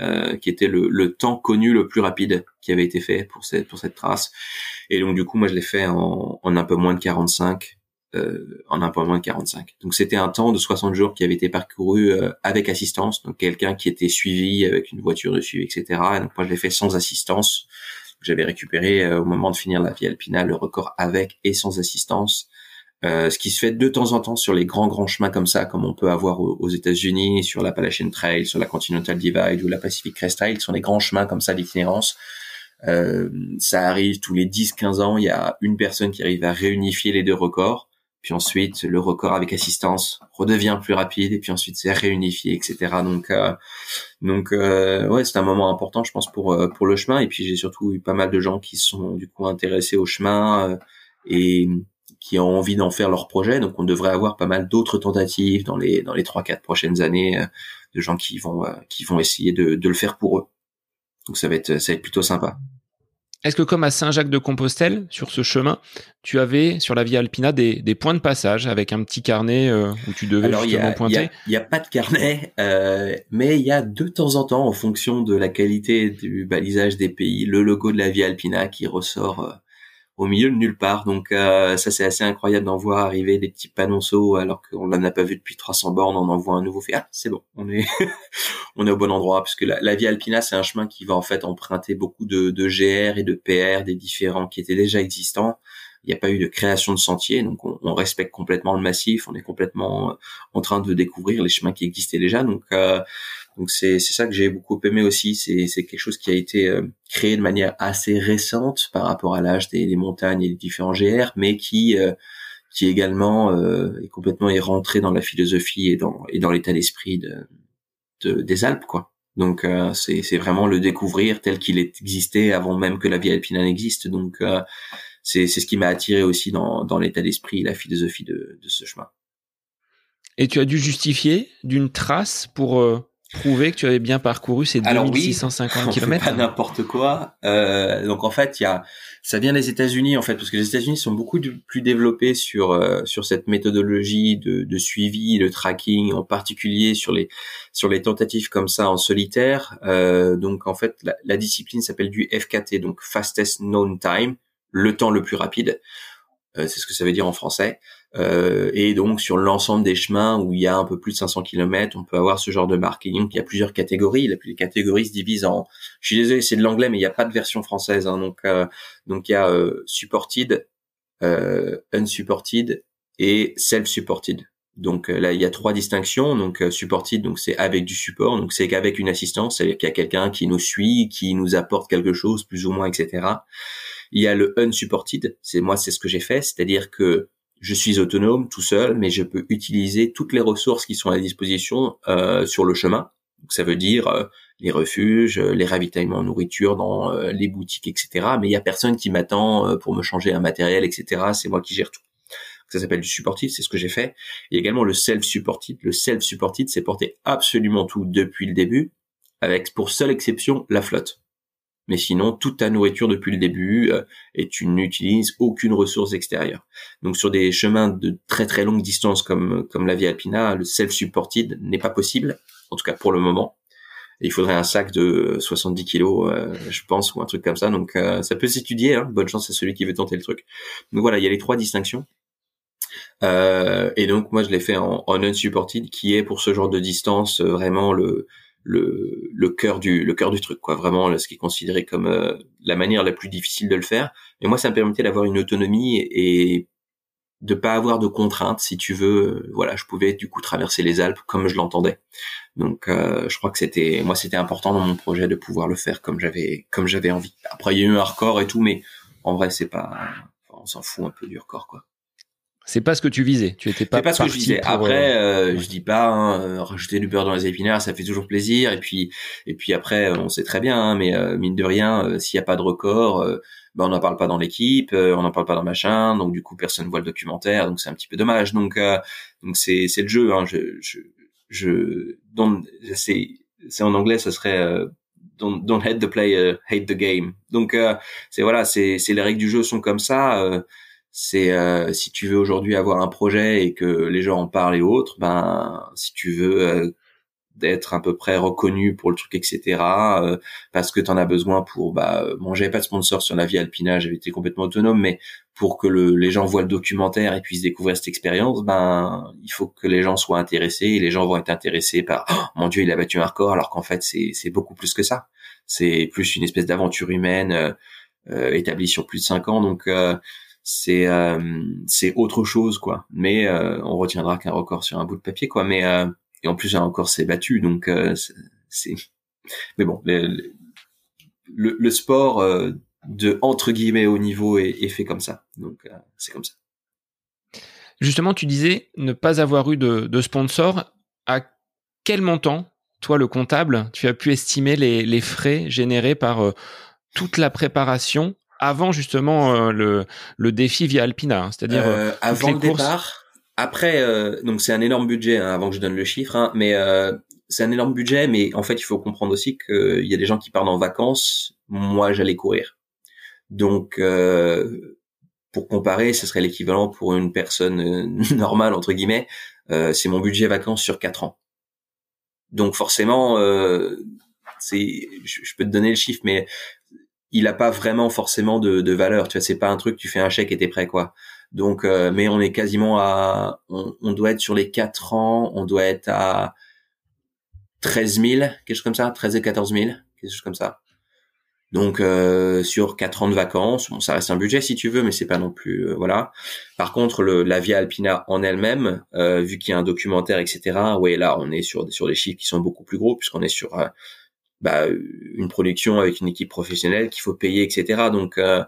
euh, qui était le, le, temps connu le plus rapide qui avait été fait pour cette pour cette trace. Et donc du coup, moi je l'ai fait en, en, un peu moins de 45, euh, en un peu moins de 45. Donc c'était un temps de 60 jours qui avait été parcouru euh, avec assistance, donc quelqu'un qui était suivi avec une voiture de suivi, etc. Et donc moi je l'ai fait sans assistance. J'avais récupéré euh, au moment de finir la Via Alpina le record avec et sans assistance. Euh, ce qui se fait de temps en temps sur les grands grands chemins comme ça, comme on peut avoir aux, États-Unis, sur la Appalachian Trail, sur la Continental Divide ou la Pacific Crest Trail, sont des grands chemins comme ça d'itinérance. Euh, ça arrive tous les 10-15 ans, il y a une personne qui arrive à réunifier les deux records, puis ensuite le record avec assistance redevient plus rapide, et puis ensuite c'est réunifié, etc. Donc, euh, donc euh, ouais, c'est un moment important, je pense, pour pour le chemin. Et puis j'ai surtout eu pas mal de gens qui sont du coup intéressés au chemin et qui ont envie d'en faire leur projet. Donc on devrait avoir pas mal d'autres tentatives dans les dans les trois quatre prochaines années euh, de gens qui vont euh, qui vont essayer de, de le faire pour eux. Donc ça va être ça va être plutôt sympa. Est-ce que comme à Saint-Jacques-de-Compostelle, sur ce chemin, tu avais sur la Via Alpina des, des points de passage avec un petit carnet euh, où tu devais Alors, justement pointer? Il n'y a, pas de carnet, euh, mais il y a de temps en temps, en fonction de la qualité du balisage des pays, le logo de la Via Alpina qui ressort au milieu de nulle part. Donc euh, ça c'est assez incroyable d'en voir arriver des petits panonceaux alors qu'on n'en a pas vu depuis 300 bornes, on en voit un nouveau fait. Ah c'est bon, on est on est au bon endroit puisque la, la Via Alpina c'est un chemin qui va en fait emprunter beaucoup de, de GR et de PR des différents qui étaient déjà existants. Il n'y a pas eu de création de sentiers, donc on, on, respecte complètement le massif, on est complètement en train de découvrir les chemins qui existaient déjà. Donc euh, donc c'est ça que j'ai beaucoup aimé aussi. C'est quelque chose qui a été euh, créé de manière assez récente par rapport à l'âge des, des, montagnes et des différents GR, mais qui euh, qui également euh, est complètement est rentré dans la philosophie et dans et dans l'état d'esprit de, de, des Alpes quoi. Donc c'est c'est vraiment le découvrir tel qu'il existait avant même que la Via Alpina n'existe. Donc c'est c'est ce qui m'a attiré aussi dans dans l'état d'esprit la philosophie de de ce chemin. Et tu as dû justifier d'une trace pour prouver que tu avais bien parcouru ces 2650 km Pas n'importe quoi. Euh, donc en fait, il y a, ça vient des États-Unis en fait, parce que les États-Unis sont beaucoup plus développés sur euh, sur cette méthodologie de, de suivi, de tracking, en particulier sur les sur les tentatives comme ça en solitaire. Euh, donc en fait, la, la discipline s'appelle du FKT, donc fastest known time, le temps le plus rapide. c'est ce que ça veut dire en français. et donc sur l'ensemble des chemins où il y a un peu plus de 500 km, on peut avoir ce genre de marque. donc il y a plusieurs catégories. Les catégories se divisent en. Je suis désolé, c'est de l'anglais, mais il n'y a pas de version française. Hein, donc donc il y a supported, unsupported et self-supported. Donc euh, là, il y a trois distinctions. Donc euh, supported, donc c'est avec du support, donc c'est qu'avec une assistance, c'est-à-dire qu'il y a quelqu'un qui nous suit, qui nous apporte quelque chose, plus ou moins, etc. Il y a le unsupported, c'est moi, c'est ce que j'ai fait, c'est-à-dire que je suis autonome tout seul, mais je peux utiliser toutes les ressources qui sont à disposition euh, sur le chemin. Donc ça veut dire euh, les refuges, les ravitaillements en nourriture dans les boutiques, etc. Mais il y a personne qui m'attend pour me changer un matériel, etc. C'est moi qui gère tout ça s'appelle du supported, c'est ce que j'ai fait. Il y a également le self-supported. Le self-supported, c'est porter absolument tout depuis le début, avec pour seule exception la flotte. Mais sinon, toute ta nourriture depuis le début euh, et tu n'utilises aucune ressource extérieure. Donc sur des chemins de très très longue distance comme comme la Via Alpina, le self-supported n'est pas possible, en tout cas pour le moment. il faudrait un sac de 70 kilos, euh, je pense, ou un truc comme ça. Donc euh, ça peut s'étudier. Hein. Bonne chance à celui qui veut tenter le truc. Donc voilà, il y a les trois distinctions. Euh, et donc moi je l'ai fait en, unsupported, qui est pour ce genre de distance euh, vraiment le le, le cœur du le cœur du truc quoi. Vraiment ce qui est considéré comme euh, la manière la plus difficile de le faire. Et moi ça me permettait d'avoir une autonomie et, de pas avoir de contraintes si tu veux. Voilà je pouvais du coup traverser les Alpes comme je l'entendais. Donc je crois que c'était moi c'était important dans mon projet de pouvoir le faire comme j'avais comme j'avais envie. Après il y a eu un record et tout mais en vrai c'est pas on s'en fout un peu du record quoi c'est pas ce que tu visais. Tu étais pas. C'est pas ce que je visais. après, euh, euh je dis pas hein, euh, rajouter du beurre dans les épinards, ça fait toujours plaisir. Et puis, et puis après, on sait très bien, hein, mais euh, mine de rien, s'il y a pas de record, ben on n'en parle pas dans l'équipe, on n'en parle pas dans machin. Donc du coup, personne voit le documentaire, donc c'est un petit peu dommage. Donc, donc c'est c'est le jeu. Hein, je je je c'est c'est en anglais, ça serait don't, don't hate the player, hate the game. Donc c'est voilà, c'est c'est les règles du jeu sont comme ça c'est euh, si tu veux aujourd'hui avoir un projet et que les gens en parlent et autres, ben si tu veux euh, d'être à peu près reconnu pour le truc, etc. Euh, parce que tu en as besoin pour bah bon j'avais pas de sponsor sur la vie alpina, j'avais été complètement autonome, mais pour que le, les gens voient le documentaire et puissent découvrir cette expérience, ben il faut que les gens soient intéressés et les gens vont être intéressés par oh, mon dieu il a battu un record alors qu'en fait c'est c'est beaucoup plus que ça. C'est plus une espèce d'aventure humaine établie sur plus de cinq ans donc c'est euh, c'est autre chose quoi. Mais euh, on retiendra qu'un record sur un bout de papier quoi. Mais euh, et en plus un record s'est battu donc c'est mais bon le, le, sport de entre guillemets haut niveau est, est fait comme ça donc c'est comme ça. Justement, tu disais ne pas avoir eu de, de sponsor. À quel montant, toi le comptable, tu as pu estimer les, les frais générés par toute la préparation avant justement euh, le, le défi via Alpina, hein, c'est-à-dire euh, euh avant le départ. Après, euh, donc c'est un énorme budget hein, avant que je donne le chiffre, hein, mais c'est un énorme budget. Mais en fait, il faut comprendre aussi qu'il y a des gens qui partent en vacances. Moi, j'allais courir. Donc, pour comparer, ce serait l'équivalent pour une personne normale entre guillemets. c'est mon budget vacances sur quatre ans. Donc forcément, c'est, je, je, peux te donner le chiffre, mais il a pas vraiment forcément de, valeur. Tu vois, c'est pas un truc, tu fais un chèque et t'es prêt, quoi. Donc, euh, mais on est quasiment à, on, doit être sur les 4 ans, on doit être à 13 000, quelque chose comme ça, 13 et 14 000, quelque chose comme ça. Donc euh, sur 4 ans de vacances, bon, ça reste un budget si tu veux, mais c'est pas non plus euh, voilà. Par contre, la Via Alpina en elle-même, vu qu'il y a un documentaire, etc. Ouais, là, on est sur sur des chiffres qui sont beaucoup plus gros puisqu'on est sur bah, une production avec une équipe professionnelle qu'il faut payer, etc. Donc euh,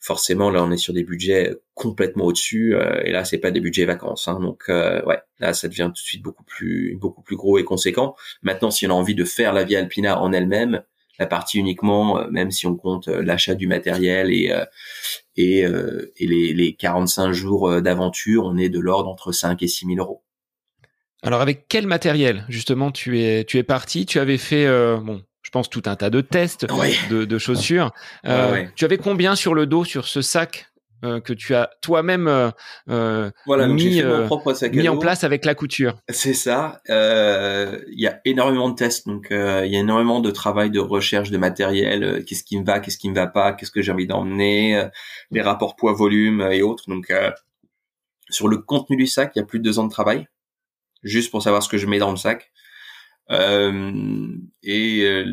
forcément là on est sur des budgets complètement au-dessus euh, et là c'est pas des budgets vacances. Hein, donc euh, ouais là ça devient tout de suite beaucoup plus beaucoup plus gros et conséquent. Maintenant si on a envie de faire la Via Alpina en elle-même, la partie uniquement, même si on compte l'achat du matériel et et, et les, les 45 jours d'aventure, on est de l'ordre entre 5 et 6 000 euros. Alors avec quel matériel justement tu es tu es parti? Tu avais fait bon je pense, tout un tas de tests de, chaussures. Euh, tu avais combien sur le dos, sur ce sac euh, que tu as toi-même euh, voilà, mis en place avec la couture? C'est ça. Il y a énormément de tests, donc il y a énormément de travail de recherche de matériel. qu'est-ce qui me va, qu'est-ce qui me va pas, qu'est-ce que j'ai envie d'emmener, les rapports poids-volume et autres. Donc sur le contenu du sac, il y a plus de deux ans de travail, juste pour savoir ce que je mets dans le sac. Et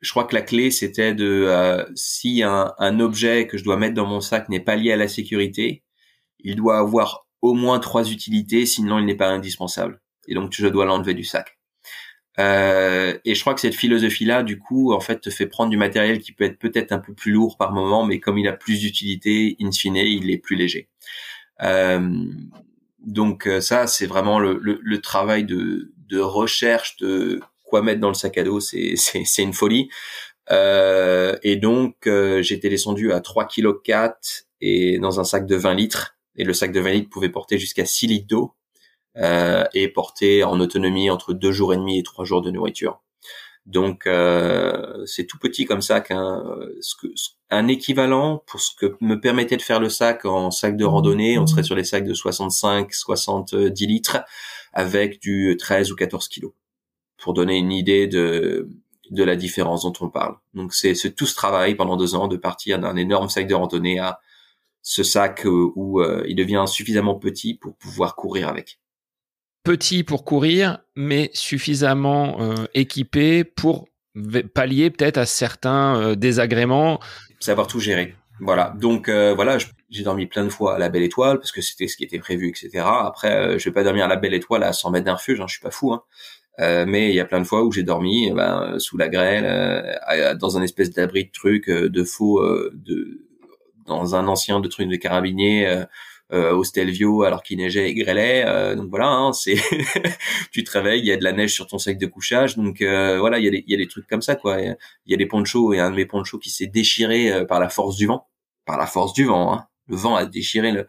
je crois que la clé c'était de euh, si un, un, objet que je dois mettre dans mon sac n'est pas lié à la sécurité, il doit avoir au moins trois utilités, sinon il n'est pas indispensable. Et donc je dois l'enlever du sac. Euh, et je crois que cette philosophie-là, du coup, en fait, te fait prendre du matériel qui peut être peut-être un peu plus lourd par moment, mais comme il a plus d'utilité, in fine, il est plus léger. Euh, donc euh, ça, c'est vraiment le, le, le, travail de, de recherche de quoi mettre dans le sac à dos, c'est c'est une folie. Euh, et donc euh, j'étais descendu à 3 kg 4 et dans un sac de 20 litres. Et le sac de 20 litres pouvait porter jusqu'à 6 litres d'eau euh, et porter en autonomie entre 2 jours et demi et 3 jours de nourriture. Donc euh, c'est tout petit comme sac, hein. un équivalent pour ce que me permettait de faire le sac en sac de randonnée, on serait sur les sacs de 65, 70 litres avec du 13 ou 14 kilos pour donner une idée de de la différence dont on parle. Donc c'est tout ce travail pendant deux ans de partir d'un énorme sac de randonnée à ce sac euh, où euh, il devient suffisamment petit pour pouvoir courir avec. Petit pour courir, mais suffisamment euh, équipé pour pallier peut-être à certains désagréments. Savoir tout gérer. Voilà. Donc voilà, j'ai dormi plein de fois à la Belle Étoile parce que c'était ce qui était prévu, etc. Après, je vais pas dormir à la Belle Étoile à 100 mètres d'un refuge, hein, je suis pas fou. Hein. Euh, mais il y a plein de fois où j'ai dormi eh ben, sous la grêle, euh, dans un espèce d'abri de truc, euh, de faux, de dans un ancien de truc de carabinier au Stelvio alors qu'il neigeait et grêlait. donc voilà, hein, c'est tu te réveilles, il y a de la neige sur ton sac de couchage. Donc voilà, il y a des y a des trucs comme ça quoi. Il y a des ponchos et un de mes ponchos qui s'est déchiré par la force du vent, par la force du vent. Hein. Le vent a déchiré le.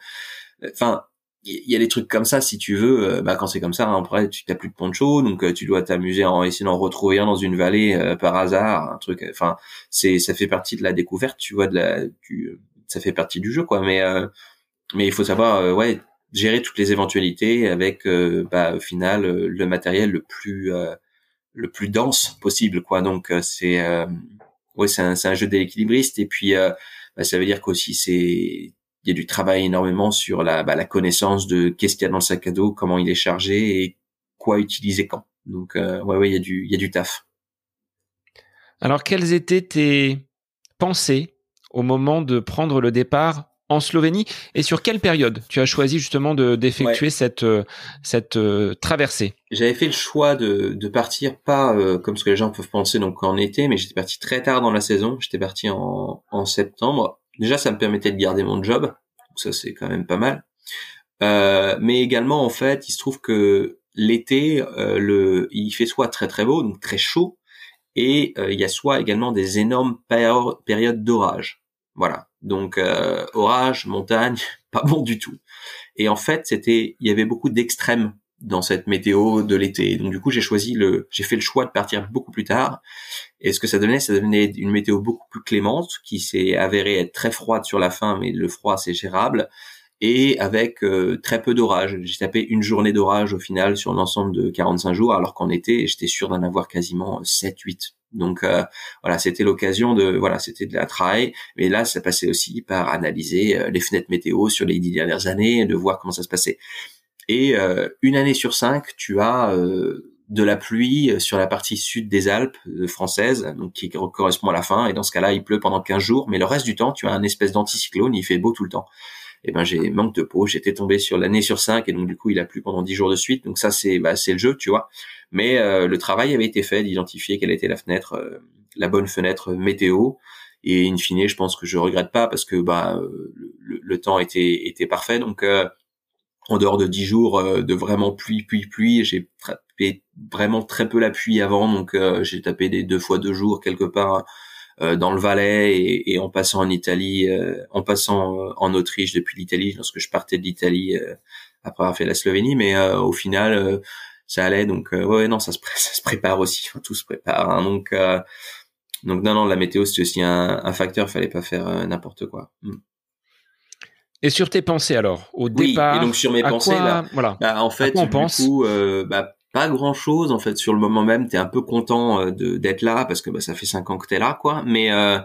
Enfin, il y a des trucs comme ça si tu veux euh, bah quand c'est comme ça hein, après tu t'as plus de poncho donc euh, tu dois t'amuser en essayant d'en retrouver un dans une vallée euh, par hasard un truc enfin c'est ça fait partie de la découverte tu vois de la du ça fait partie du jeu quoi mais mais il faut savoir ouais gérer toutes les éventualités avec bah au final le matériel le plus le plus dense possible quoi donc c'est ouais c'est un, un jeu d'équilibriste et puis bah, ça veut dire qu'aussi c'est il y a du travail énormément sur la, bah, la connaissance de qu'est-ce qu'il y a dans le sac à dos, comment il est chargé et quoi utiliser quand. Donc euh, ouais ouais, il y a du il y a du taf. Alors quelles étaient tes pensées au moment de prendre le départ en Slovénie et sur quelle période tu as choisi justement de d'effectuer cette euh, cette euh, traversée? J'avais fait le choix de, de partir pas comme ce que les gens peuvent penser donc en été mais j'étais parti très tard dans la saison, j'étais parti en en septembre Déjà, ça me permettait de garder mon job, donc ça c'est quand même pas mal. Euh, mais également, en fait, il se trouve que l'été, euh, le, il fait soit très très beau, donc très chaud, et euh, il y a soit également des énormes périodes d'orage. Voilà. Donc orage, montagne, pas bon du tout. Et en fait, c'était, il y avait beaucoup d'extrêmes dans cette météo de l'été. Donc du coup, j'ai choisi le, j'ai fait le choix de partir beaucoup plus tard. Et ce que ça donnait, ça donnait une météo beaucoup plus clémente, qui s'est avérée être très froide sur la fin, mais le froid c'est gérable, et avec euh, très peu d'orage. J'ai tapé une journée d'orage au final sur l'ensemble de 45 jours, alors qu'en été, j'étais sûr d'en avoir quasiment 7, 8. Donc euh, voilà, c'était l'occasion de voilà, c'était de la travail, mais là ça passait aussi par analyser euh, les fenêtres météo sur les dix dernières années, de voir comment ça se passait. Et euh, une année sur cinq, tu as euh, de la pluie sur la partie sud des Alpes euh, françaises, donc qui correspond à la fin. Et dans ce cas-là, il pleut pendant 15 jours, mais le reste du temps, tu as un espèce d'anticyclone, il fait beau tout le temps. Et eh ben j'ai manque de peau, j'étais tombé sur l'année sur cinq et donc du coup il a plu pendant 10 jours de suite. Donc ça c'est bah, c'est le jeu, tu vois. Mais le travail avait été fait d'identifier quelle était la fenêtre, la bonne fenêtre météo. Et in fine, je pense que je regrette pas parce que bah le, le temps était était parfait. Donc en dehors de dix jours euh, de vraiment pluie, pluie, pluie. J'ai tapé vraiment très peu la pluie avant, donc euh, j'ai tapé des deux fois deux jours quelque part euh, dans le Valais et, en passant en Italie, en passant en Autriche depuis l'Italie, lorsque je partais de l'Italie après avoir fait la Slovénie. Mais au final, ça allait. Donc ouais, non, ça se, ça se prépare aussi. tout se prépare. Hein. donc donc non, non, la météo c'est aussi un, un facteur. Fallait pas faire n'importe quoi. Hmm. Et sur tes pensées alors, au départ. Oui, et donc sur mes pensées là, voilà. Bah, en fait, on du pense? coup, euh, bah, pas grand chose en fait sur le moment même. T'es un peu content euh, de d'être là parce que bah, ça fait cinq ans que t'es là, quoi. Mais euh,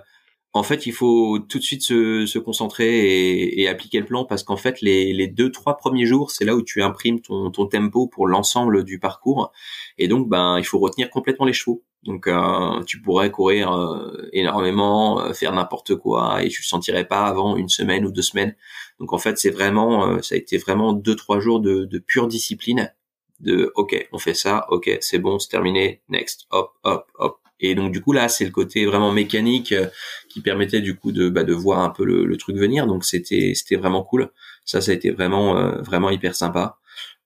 en fait, il faut tout de suite se, se concentrer et, et, appliquer le plan parce qu'en fait, les, les deux trois premiers jours, c'est là où tu imprimes ton, ton tempo pour l'ensemble du parcours. Et donc, ben, il faut retenir complètement les chevaux. Donc, euh, tu pourrais courir euh, énormément, euh, faire n'importe quoi, et tu le sentirais pas avant une semaine ou deux semaines. Donc, en fait, c'est vraiment, euh, ça a été vraiment deux trois jours de, de pure discipline. De, ok, on fait ça, ok, c'est bon, c'est terminé, next, hop, hop, hop, et donc du coup là, c'est le côté vraiment mécanique euh, qui permettait du coup de, bah, de voir un peu le, le, truc venir. Donc c'était c'était vraiment cool. Ça, ça a été vraiment euh, vraiment hyper sympa.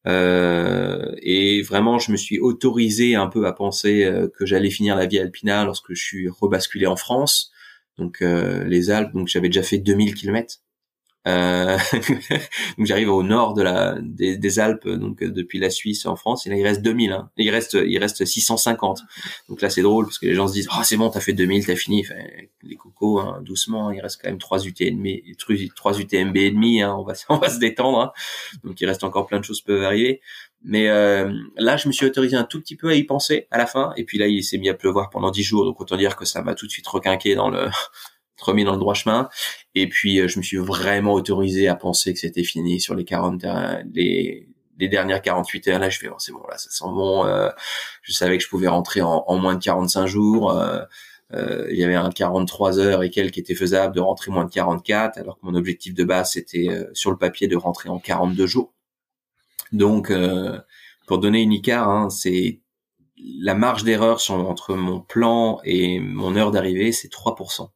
Euh, et vraiment, je me suis autorisé un peu à penser euh, que j'allais finir la vie alpina lorsque je suis rebasculé en France. Donc les Alpes, donc j'avais déjà fait 2000 kilomètres. Euh, donc j'arrive au nord de la des, des, Alpes, donc euh, depuis la Suisse en France. Et là, il reste 2000. Hein. Il reste il reste 650. Donc là, c'est drôle parce que les gens se disent oh c'est bon, t'as fait 2000, t'as fini. Enfin, les cocos, hein, doucement. Il reste quand même 3 UTMB, 3 UTMB et demi. Hein. On va on va se détendre. Hein. Donc il reste encore plein de choses peuvent arriver. Mais euh, là, je me suis autorisé un tout petit peu à y penser à la fin. Et puis là, il s'est mis à pleuvoir pendant 10 jours. Donc autant dire que ça m'a tout de suite requinqué dans le remis dans le droit chemin. Et puis, euh, je me suis vraiment autorisé à penser que c'était fini sur les 40, euh, les, les dernières 48 heures. Là, je fais, oh, c'est bon, là, ça sent bon. Euh, je savais que je pouvais rentrer en, en moins de 45 jours. Euh, il y avait un 43 heures et quelques qui était faisable de rentrer moins de 44, alors que mon objectif de base, c'était sur le papier de rentrer en 42 jours. Donc, pour donner une ICAR, hein, c'est la marge d'erreur entre mon plan et mon heure d'arrivée, c'est 3%.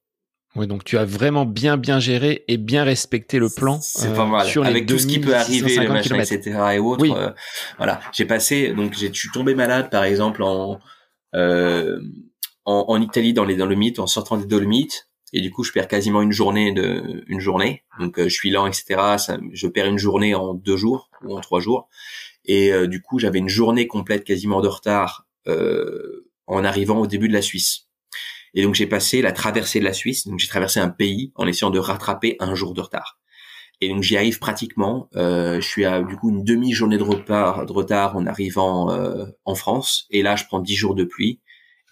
Oui, donc tu as vraiment bien bien géré et bien respecté le plan. C'est pas mal. Sur Avec tout ce qui peut arriver, le machin, etc. et autres. Euh, voilà, j'ai passé, donc j'ai, je suis tombé malade, par exemple en euh, en, en, Italie dans les Dolomites, en sortant des Dolomites, et du coup je perds quasiment une journée de une journée. Donc euh, je suis lent, etc. Ça, je perds une journée en deux jours ou en trois jours, et euh, du coup j'avais une journée complète quasiment de retard en arrivant au début de la Suisse. Et donc j'ai passé la traversée de la Suisse, donc j'ai traversé un pays en essayant de rattraper un jour de retard. Et donc j'y arrive pratiquement. Euh, je suis à du coup une demi-journée de retard, de retard en arrivant euh, en France. Et là, je prends dix jours de pluie.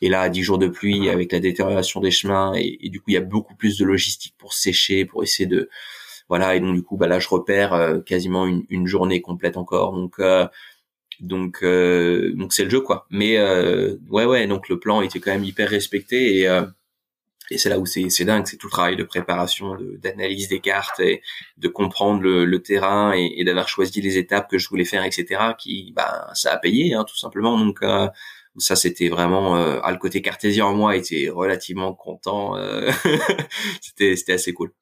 Et là, dix jours de pluie avec la détérioration des chemins. Et, du coup, il y a beaucoup plus de logistique pour sécher, pour essayer de voilà. Et donc du coup, bah là, je repère euh, quasiment une, une, journée complète encore. Donc euh, donc euh, donc c'est le jeu quoi. Mais euh, ouais ouais donc le plan était quand même hyper respecté et euh, et c'est là où c'est c'est dingue, c'est tout le travail de préparation, d'analyse des cartes et de comprendre le, le terrain et, d'avoir choisi les étapes que je voulais faire, etc. Qui bah ça a payé hein, tout simplement. Donc ça c'était vraiment euh, ah, le côté cartésien en moi était relativement content. c'était c'était assez cool.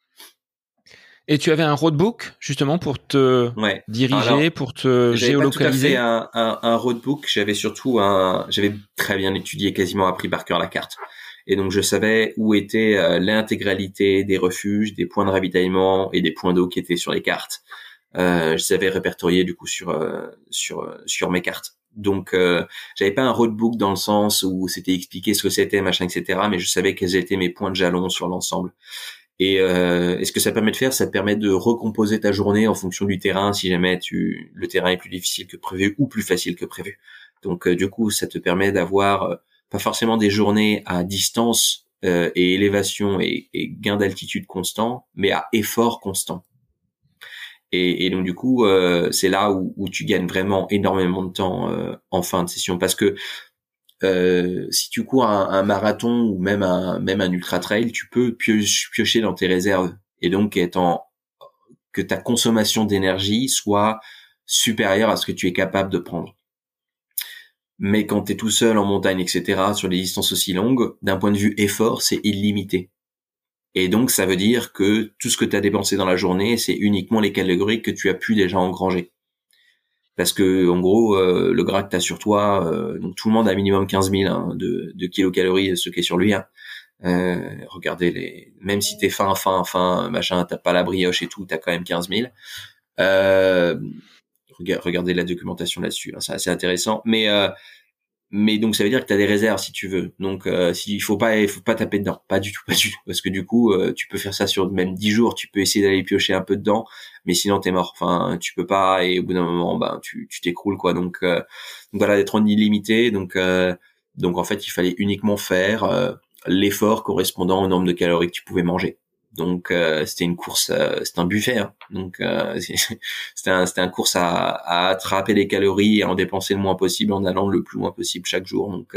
Et tu avais un roadbook justement pour te diriger, pour te géolocaliser. Fait un, un, un roadbook. J'avais surtout un, j'avais très bien étudié, quasiment appris par cœur la carte. Et donc je savais où était euh, l'intégralité des refuges, des points de ravitaillement et des points d'eau qui étaient sur les cartes. Euh, je savais répertorier du coup sur euh, sur euh, sur mes cartes. Donc euh, j'avais pas un roadbook dans le sens où c'était expliqué ce que c'était machin etc. Mais je savais quels étaient mes points de jalon sur l'ensemble. Et, euh, ce que ça permet de faire, ça permet de recomposer ta journée en fonction du terrain, si jamais tu, le terrain est plus difficile que prévu ou plus facile que prévu. Donc euh, du coup, ça te permet d'avoir euh, pas forcément des journées à distance euh, et élévation et, et gain d'altitude constant, mais à effort constant. Et, et donc du coup, c'est là où, où, tu gagnes vraiment énormément de temps en fin de session, parce que euh, si tu cours un, marathon ou même un même un ultra trail, tu peux piocher dans tes réserves et donc être que ta consommation d'énergie soit supérieure à ce que tu es capable de prendre. Mais quand tu es tout seul en montagne, etc., sur des distances aussi longues, d'un point de vue effort, c'est illimité. Et donc, ça veut dire que tout ce que tu as dépensé dans la journée, c'est uniquement les calories que tu as pu déjà engranger parce que en gros euh, le gras que t'as sur toi euh, tout le monde a minimum 15 000 hein, de, de kilocalories ce qui est sur lui hein. euh, regardez les même si t'es fin fin fin machin t'as pas la brioche et tout t'as quand même 15 000 euh, regardez la documentation là-dessus hein, c'est assez intéressant mais mais donc ça veut dire que tu des réserves si tu veux. Donc euh, s'il faut pas il faut pas taper dedans, pas du tout, pas du tout parce que du coup euh, tu peux faire ça sur même 10 jours, tu peux essayer d'aller piocher un peu dedans, mais sinon t'es mort. Enfin, tu peux pas et au bout d'un moment ben tu tu t'écroules quoi. Donc, euh, donc voilà d'être en illimité donc euh, donc en fait, il fallait uniquement faire l'effort correspondant au nombre de calories que tu pouvais manger. Donc euh, c'était une course, euh, c'était un buffet. Hein. Donc euh, c'était un c'était un course à, à, attraper les calories et en dépenser le moins possible en allant le plus loin possible chaque jour. Donc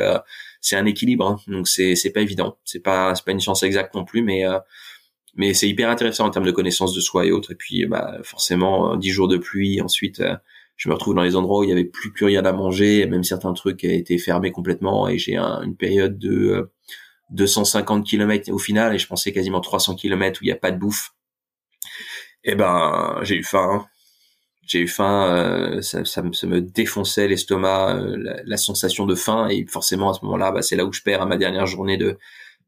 c'est un équilibre. Hein. Donc c'est c'est pas évident. C'est pas c'est pas une science exacte non plus, mais mais c'est hyper intéressant en termes de connaissance de soi et autres. Et puis bah forcément dix jours de pluie. Ensuite je me retrouve dans les endroits où il y avait plus plus rien à manger, même certains trucs étaient fermés complètement. Et j'ai un, une période de 250 km au final et je pensais quasiment 300 km où il n'y a pas de bouffe. Et eh ben j'ai eu faim. Hein. J'ai eu faim, euh, ça, ça, me, ça, me, défonçait l'estomac, euh, la, sensation de faim et forcément à ce moment-là, bah, c'est là où je perds à ma dernière journée de,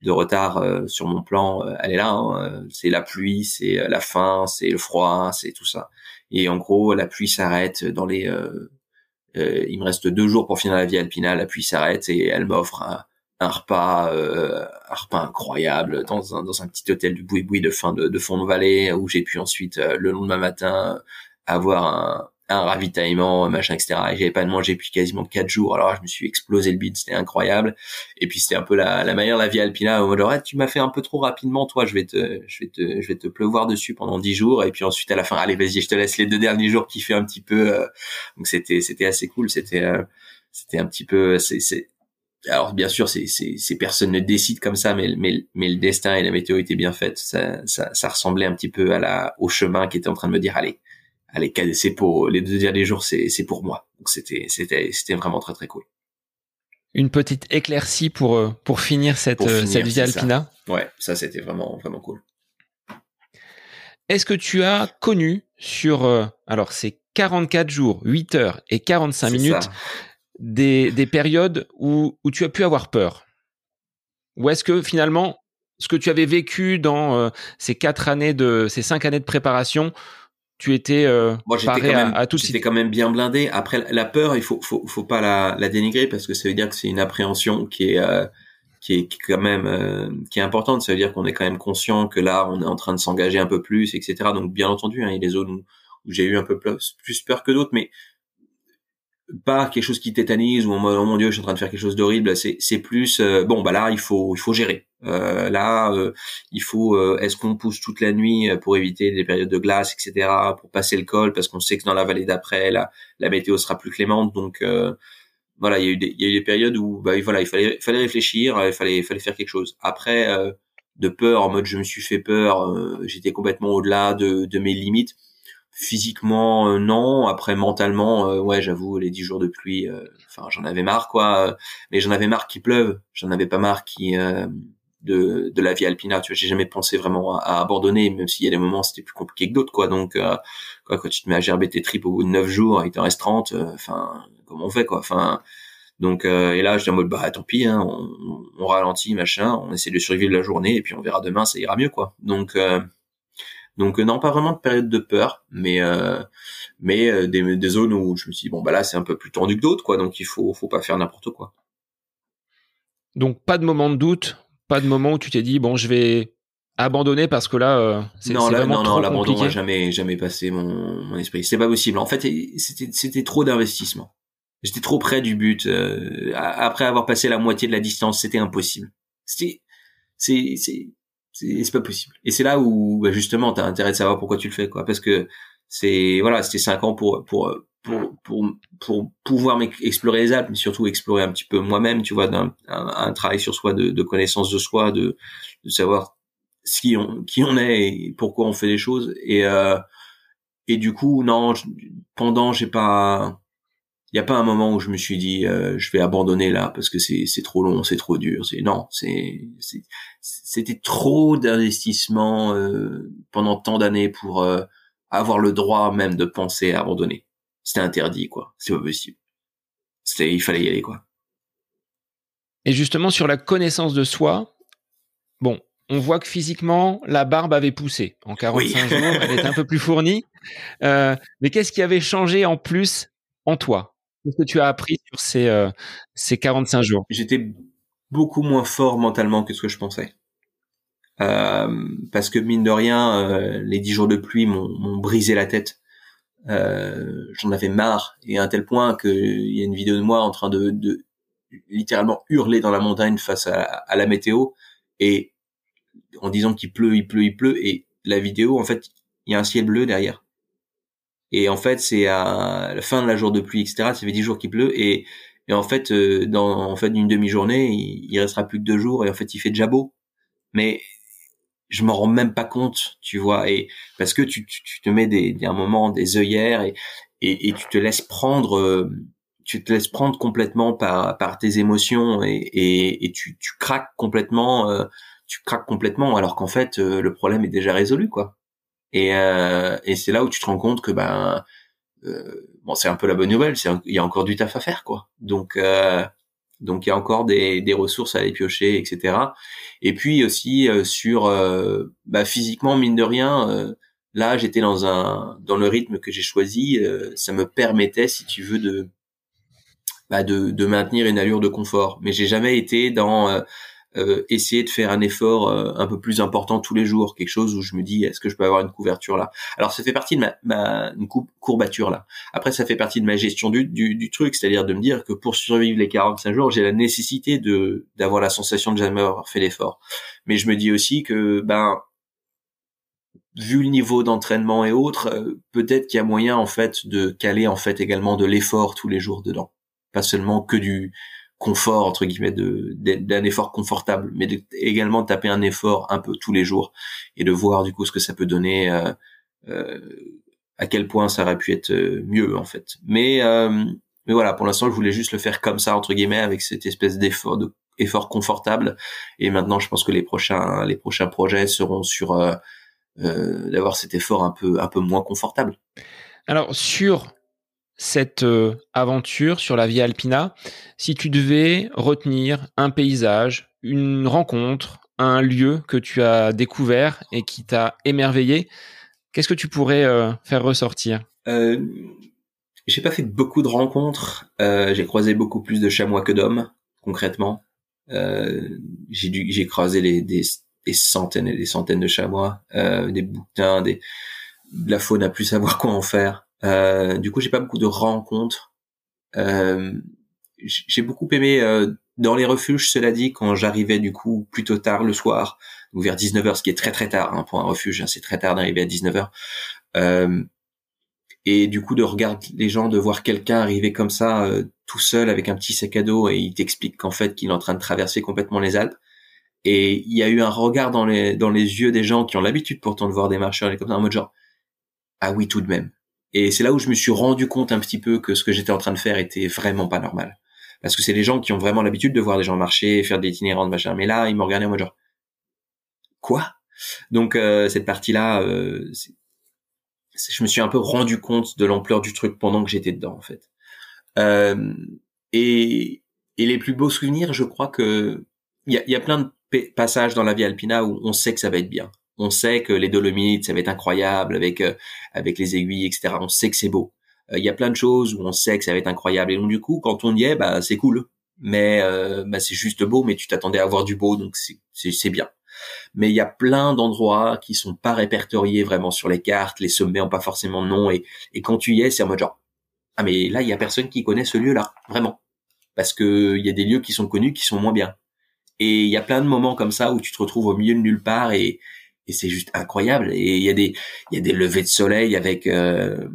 de retard euh, sur mon plan. elle est là, hein. c'est la pluie, c'est la faim, c'est le froid, c'est tout ça. Et en gros, la pluie s'arrête dans les. il me reste deux jours pour finir la vie alpina, la pluie s'arrête et elle m'offre un, repas, euh, un repas incroyable dans un, dans un petit hôtel du boui-boui de fin de, de Fond-de-Vallée où j'ai pu ensuite euh, le lendemain matin avoir un, un ravitaillement, machin, etc. Et j'avais pas de manger depuis quasiment quatre jours. Alors je me suis explosé le bide, c'était incroyable. Et puis c'était un peu la, la manière de la vie alpina au mode tu m'as fait un peu trop rapidement, toi, je vais te, je vais te, je vais te pleuvoir dessus pendant dix jours. Et puis ensuite à la fin, allez vas-y, je te laisse les deux derniers jours fait un petit peu. Euh, donc c'était, c'était assez cool. C'était, c'était un petit peu, c'est alors bien sûr, c'est, c'est, ces personnes ne décident comme ça, mais, mais, mais le destin et la météo étaient bien faites. Ça, ça, ça ressemblait un petit peu à la, au chemin qui était en train de me dire, allez, allez, c'est pour les deux derniers jours, c'est, c'est pour moi. Donc c'était, c'était, c'était vraiment très très cool. Une petite éclaircie pour euh, pour finir cette pour euh, cette vie alpina. Ouais, ça c'était vraiment vraiment cool. Est-ce que tu as connu sur euh, alors c'est 44 jours, 8 heures et 45 minutes des, des périodes où, où tu as pu avoir peur? Ou est-ce que finalement, ce que tu avais vécu dans euh, ces quatre années de, ces cinq années de préparation, tu étais euh, Moi, j'étais quand même, à, tout J'étais quand même bien blindé. Après, la peur, il faut, faut, faut pas la, la dénigrer parce que ça veut dire que c'est une appréhension qui est, euh, qui est quand même, euh, qui est importante. Ça veut dire qu'on est quand même conscient que là, on est en train de s'engager un peu plus, etc. Donc, bien entendu, hein, il y a des zones où, où j'ai eu un peu plus, plus peur que d'autres, mais pas quelque chose qui tétanise ou en mode oh mon dieu je suis en train de faire quelque chose d'horrible c'est c'est plus euh, bon bah là il faut il faut gérer. Euh, là euh, il faut euh, est-ce qu'on pousse toute la nuit pour éviter des périodes de glace etc pour passer le col parce qu'on sait que dans la vallée d'après la la météo sera plus clémente donc voilà il y a eu des il y a eu des périodes où bah voilà il fallait fallait réfléchir il fallait fallait faire quelque chose. Après de peur en mode je me suis fait peur j'étais complètement au-delà de de mes limites Physiquement, euh, non. Après, mentalement, euh, ouais, j'avoue, les dix jours de pluie, euh, enfin, j'en avais marre, quoi. Mais j'en avais marre qu'il pleuve. J'en avais pas marre qui de, de la vie alpina. Tu vois, j'ai jamais pensé vraiment à, abandonner, même s'il y a des moments c'était plus compliqué que d'autres, quoi. Donc, quoi, quand tu te mets à gerber tes tripes au bout de neuf jours, il t'en reste 30, enfin, comment on fait, quoi. Enfin, donc, et là, je dis en mode, bah, tant pis, hein, on, on, ralentit, machin, on essaie de survivre la journée, et puis on verra demain, ça ira mieux, quoi. Donc, donc euh, non, pas vraiment de période de peur, mais euh, mais euh, des, des, zones où je me suis dit, bon bah là c'est un peu plus tendu que d'autres quoi, donc il faut faut pas faire n'importe quoi. Donc pas de moment de doute, pas de moment où tu t'es dit bon je vais abandonner parce que là euh, c'est non là non non l'abandon n'a jamais jamais passé mon, mon esprit. C'est pas possible. En fait c'était c'était trop d'investissement. J'étais trop près du but après avoir passé la moitié de la distance c'était impossible. C'était c'est c'est c'est pas possible. Et c'est là où bah, justement t'as intérêt de savoir pourquoi tu le fais quoi, parce que c'est voilà c'était cinq ans pour pour pour pour pour pouvoir explorer les Alpes, mais surtout explorer un petit peu moi-même, tu vois, d'un un, travail sur soi de, de connaissance de soi, de de savoir qui on qui on est et pourquoi on fait les choses et euh, et du coup non pendant j'ai pas il y a pas un moment où je me suis dit euh, je vais abandonner là parce que c'est c'est trop long, c'est trop dur. C'est non, c'est c'était trop d'investissement euh, pendant tant d'années pour euh, avoir le droit même de penser à abandonner. C'était interdit quoi, c'est pas possible. C'était il fallait y aller quoi. Et justement sur la connaissance de soi, bon, on voit que physiquement la barbe avait poussé en 45 jours, elle était un peu plus fournie. mais qu'est-ce qui avait changé en plus en toi? Qu'est-ce que tu as appris sur ces, euh, ces 45 jours J'étais beaucoup moins fort mentalement que ce que je pensais. Euh, parce que mine de rien, euh, les 10 jours de pluie m'ont brisé la tête. Euh, J'en avais marre et à un tel point qu'il y a une vidéo de moi en train de, de littéralement hurler dans la montagne face à, à la météo et en disant qu'il pleut, il pleut, il pleut et la vidéo en fait il y a un ciel bleu derrière et en fait, c'est à la fin de la jour de pluie, etc. Ça fait dix jours qu'il pleut et, et en fait, euh, dans en fait une demi-journée, il, restera plus que deux jours et en fait, il fait déjà beau. Mais je m'en rends même pas compte, tu vois, et parce que tu, tu, te mets des, des un moment des œillères et, et, et tu te laisses prendre, euh, tu te laisses prendre complètement par par tes émotions et et, et tu, tu craques complètement, euh, tu craques complètement alors qu'en fait le problème est déjà résolu, quoi. Et, euh, et c'est là où tu te rends compte que ben euh, bon c'est un peu la bonne nouvelle, c'est il y a encore du taf à faire quoi. Donc euh, donc il y a encore des, des ressources à aller piocher, etc. Et puis aussi euh, sur euh, bah, physiquement mine de rien, euh, là j'étais dans un dans le rythme que j'ai choisi, ça me permettait si tu veux de bah, de, de maintenir une allure de confort. Mais j'ai jamais été dans euh, essayer de faire un effort euh, un peu plus important tous les jours, quelque chose où je me dis est-ce que je peux avoir une couverture là? Alors ça fait partie de ma, ma une courbature là. Après ça fait partie de ma gestion du, du, du truc, c'est-à-dire de me dire que pour survivre les 45 jours, j'ai la nécessité de d'avoir la sensation de jamais avoir fait l'effort. Mais je me dis aussi que ben vu le niveau d'entraînement et autres, euh, peut-être qu'il y a moyen en fait de caler en fait également de l'effort tous les jours dedans, pas seulement que du confort entre guillemets de d'un effort confortable mais de, également taper un effort un peu tous les jours et de voir du coup ce que ça peut donner euh, euh, à quel point ça aurait pu être euh, mieux en fait. Mais euh, mais voilà pour l'instant je voulais juste le faire comme ça entre guillemets avec cette espèce d'effort de confortable. Et maintenant je pense que les prochains les prochains projets seront sur euh, d'avoir cet effort un peu un peu moins confortable. Alors sur cette euh, aventure sur la Via Alpina si tu devais retenir un paysage, une rencontre, un lieu que tu as découvert et qui t'a émerveillé Qu'est-ce que tu pourrais euh, faire ressortir? Euh, J'ai pas fait beaucoup de rencontres. Euh, j'ai croisé beaucoup plus de chamois que d'hommes, concrètement. j'ai dû, j'ai croisé des, des, centaines et des centaines de chamois, des boutins, des de la faune à plus savoir quoi en faire. Euh, du coup, j'ai pas beaucoup de rencontres. Euh, j'ai beaucoup aimé euh, dans les refuges, cela dit, quand j'arrivais du coup plutôt tard le soir, ou vers 19h, ce qui est très très tard hein, pour un refuge, hein, c'est très tard d'arriver à 19h. Euh, et du coup de regarder les gens, de voir quelqu'un arriver comme ça, euh, tout seul avec un petit sac à dos, et il t'explique qu'en fait qu'il est en train de traverser complètement les Alpes. Et il y a eu un regard dans les dans les yeux des gens qui ont l'habitude pourtant de voir des marcheurs comme ça en mode genre ah oui tout de même et c'est là où je me suis rendu compte un petit peu que ce que j'étais en train de faire était vraiment pas normal. Parce que c'est des gens qui ont vraiment l'habitude de voir des gens marcher, faire des itinérants de machin. Mais là, ils m'ont regardé en mode genre, quoi? Donc euh, cette partie-là, euh, je me suis un peu rendu compte de l'ampleur du truc pendant que j'étais dedans, en fait. Euh, et, et les plus beaux souvenirs, je crois que il y a, y a plein de passages dans la vie alpina où on sait que ça va être bien on sait que les Dolomites, ça va être incroyable avec euh, avec les aiguilles, etc. On sait que c'est beau. Euh, il y a plein de choses où on sait que ça va être incroyable. Et donc du coup, quand on y est, bah c'est cool. Mais euh, bah, c'est juste beau, mais tu t'attendais à voir du beau, donc c'est c'est bien. Mais il y a plein d'endroits qui sont pas répertoriés vraiment sur les cartes, les sommets ont pas forcément de nom, et, et quand tu y es, c'est en mode genre ah mais là il y a personne qui connaît ce lieu-là, vraiment, parce que il y a des lieux qui sont connus qui sont moins bien. Et il y a plein de moments comme ça où tu te retrouves au milieu de nulle part et et c'est juste incroyable. Et il y a des il y a des levées de soleil avec euh,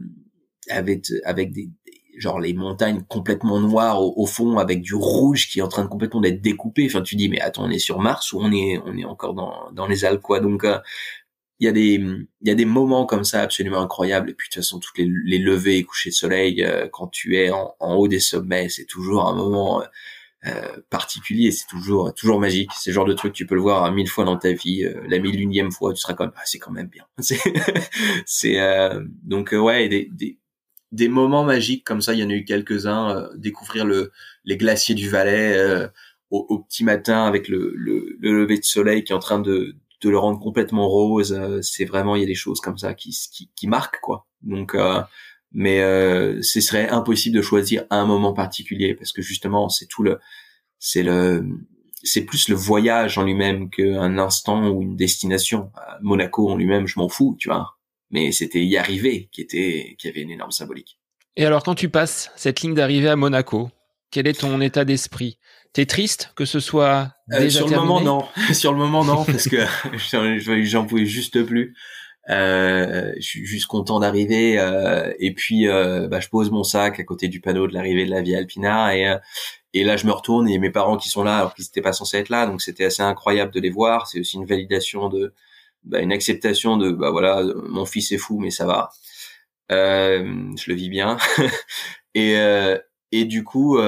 avec avec des genre les montagnes complètement noires au, fond avec du rouge qui est en train de complètement d'être découpé. Enfin, tu dis mais attends, on est sur Mars ou on est on est encore dans dans les Alpes quoi. Donc euh, il y a des il y a des moments comme ça absolument incroyables et puis de toute façon toutes les, les levées et couchers de soleil euh, quand tu es en, en haut des sommets c'est toujours un moment euh, particulier, c'est toujours toujours magique. C'est le genre de truc tu peux le voir mille fois dans ta vie, euh, la mille unième fois tu seras comme ah, c'est quand même bien. C'est euh, donc ouais des, des des moments magiques comme ça, il y en a eu quelques-uns. découvrir le les glaciers du Valais au, au, petit matin avec le, le, le, lever de soleil qui est en train de de le rendre complètement rose. c'est vraiment il y a des choses comme ça qui qui, qui marquent quoi. Donc mais euh, ce serait impossible de choisir un moment particulier parce que justement c'est tout le c'est le c'est plus le voyage en lui-même qu'un instant ou une destination. Monaco en lui-même, je m'en fous, tu vois. Mais c'était y arriver qui était qui avait une énorme symbolique. Et alors quand tu passes cette ligne d'arrivée à Monaco, quel est ton état d'esprit? T'es triste que ce soit euh, déjà sur le moment non, sur le moment non parce que j'en pouvais juste plus. Euh, je suis juste content d'arriver euh, et puis euh, bah, je pose mon sac à côté du panneau de l'arrivée de la Via Alpina et euh, et là je me retourne et mes parents qui sont là alors qu'ils n'étaient pas censés être là donc c'était assez incroyable de les voir. C'est aussi une validation de bah, une acceptation de bah voilà mon fils est fou mais ça va. Je le vis bien. Et et du coup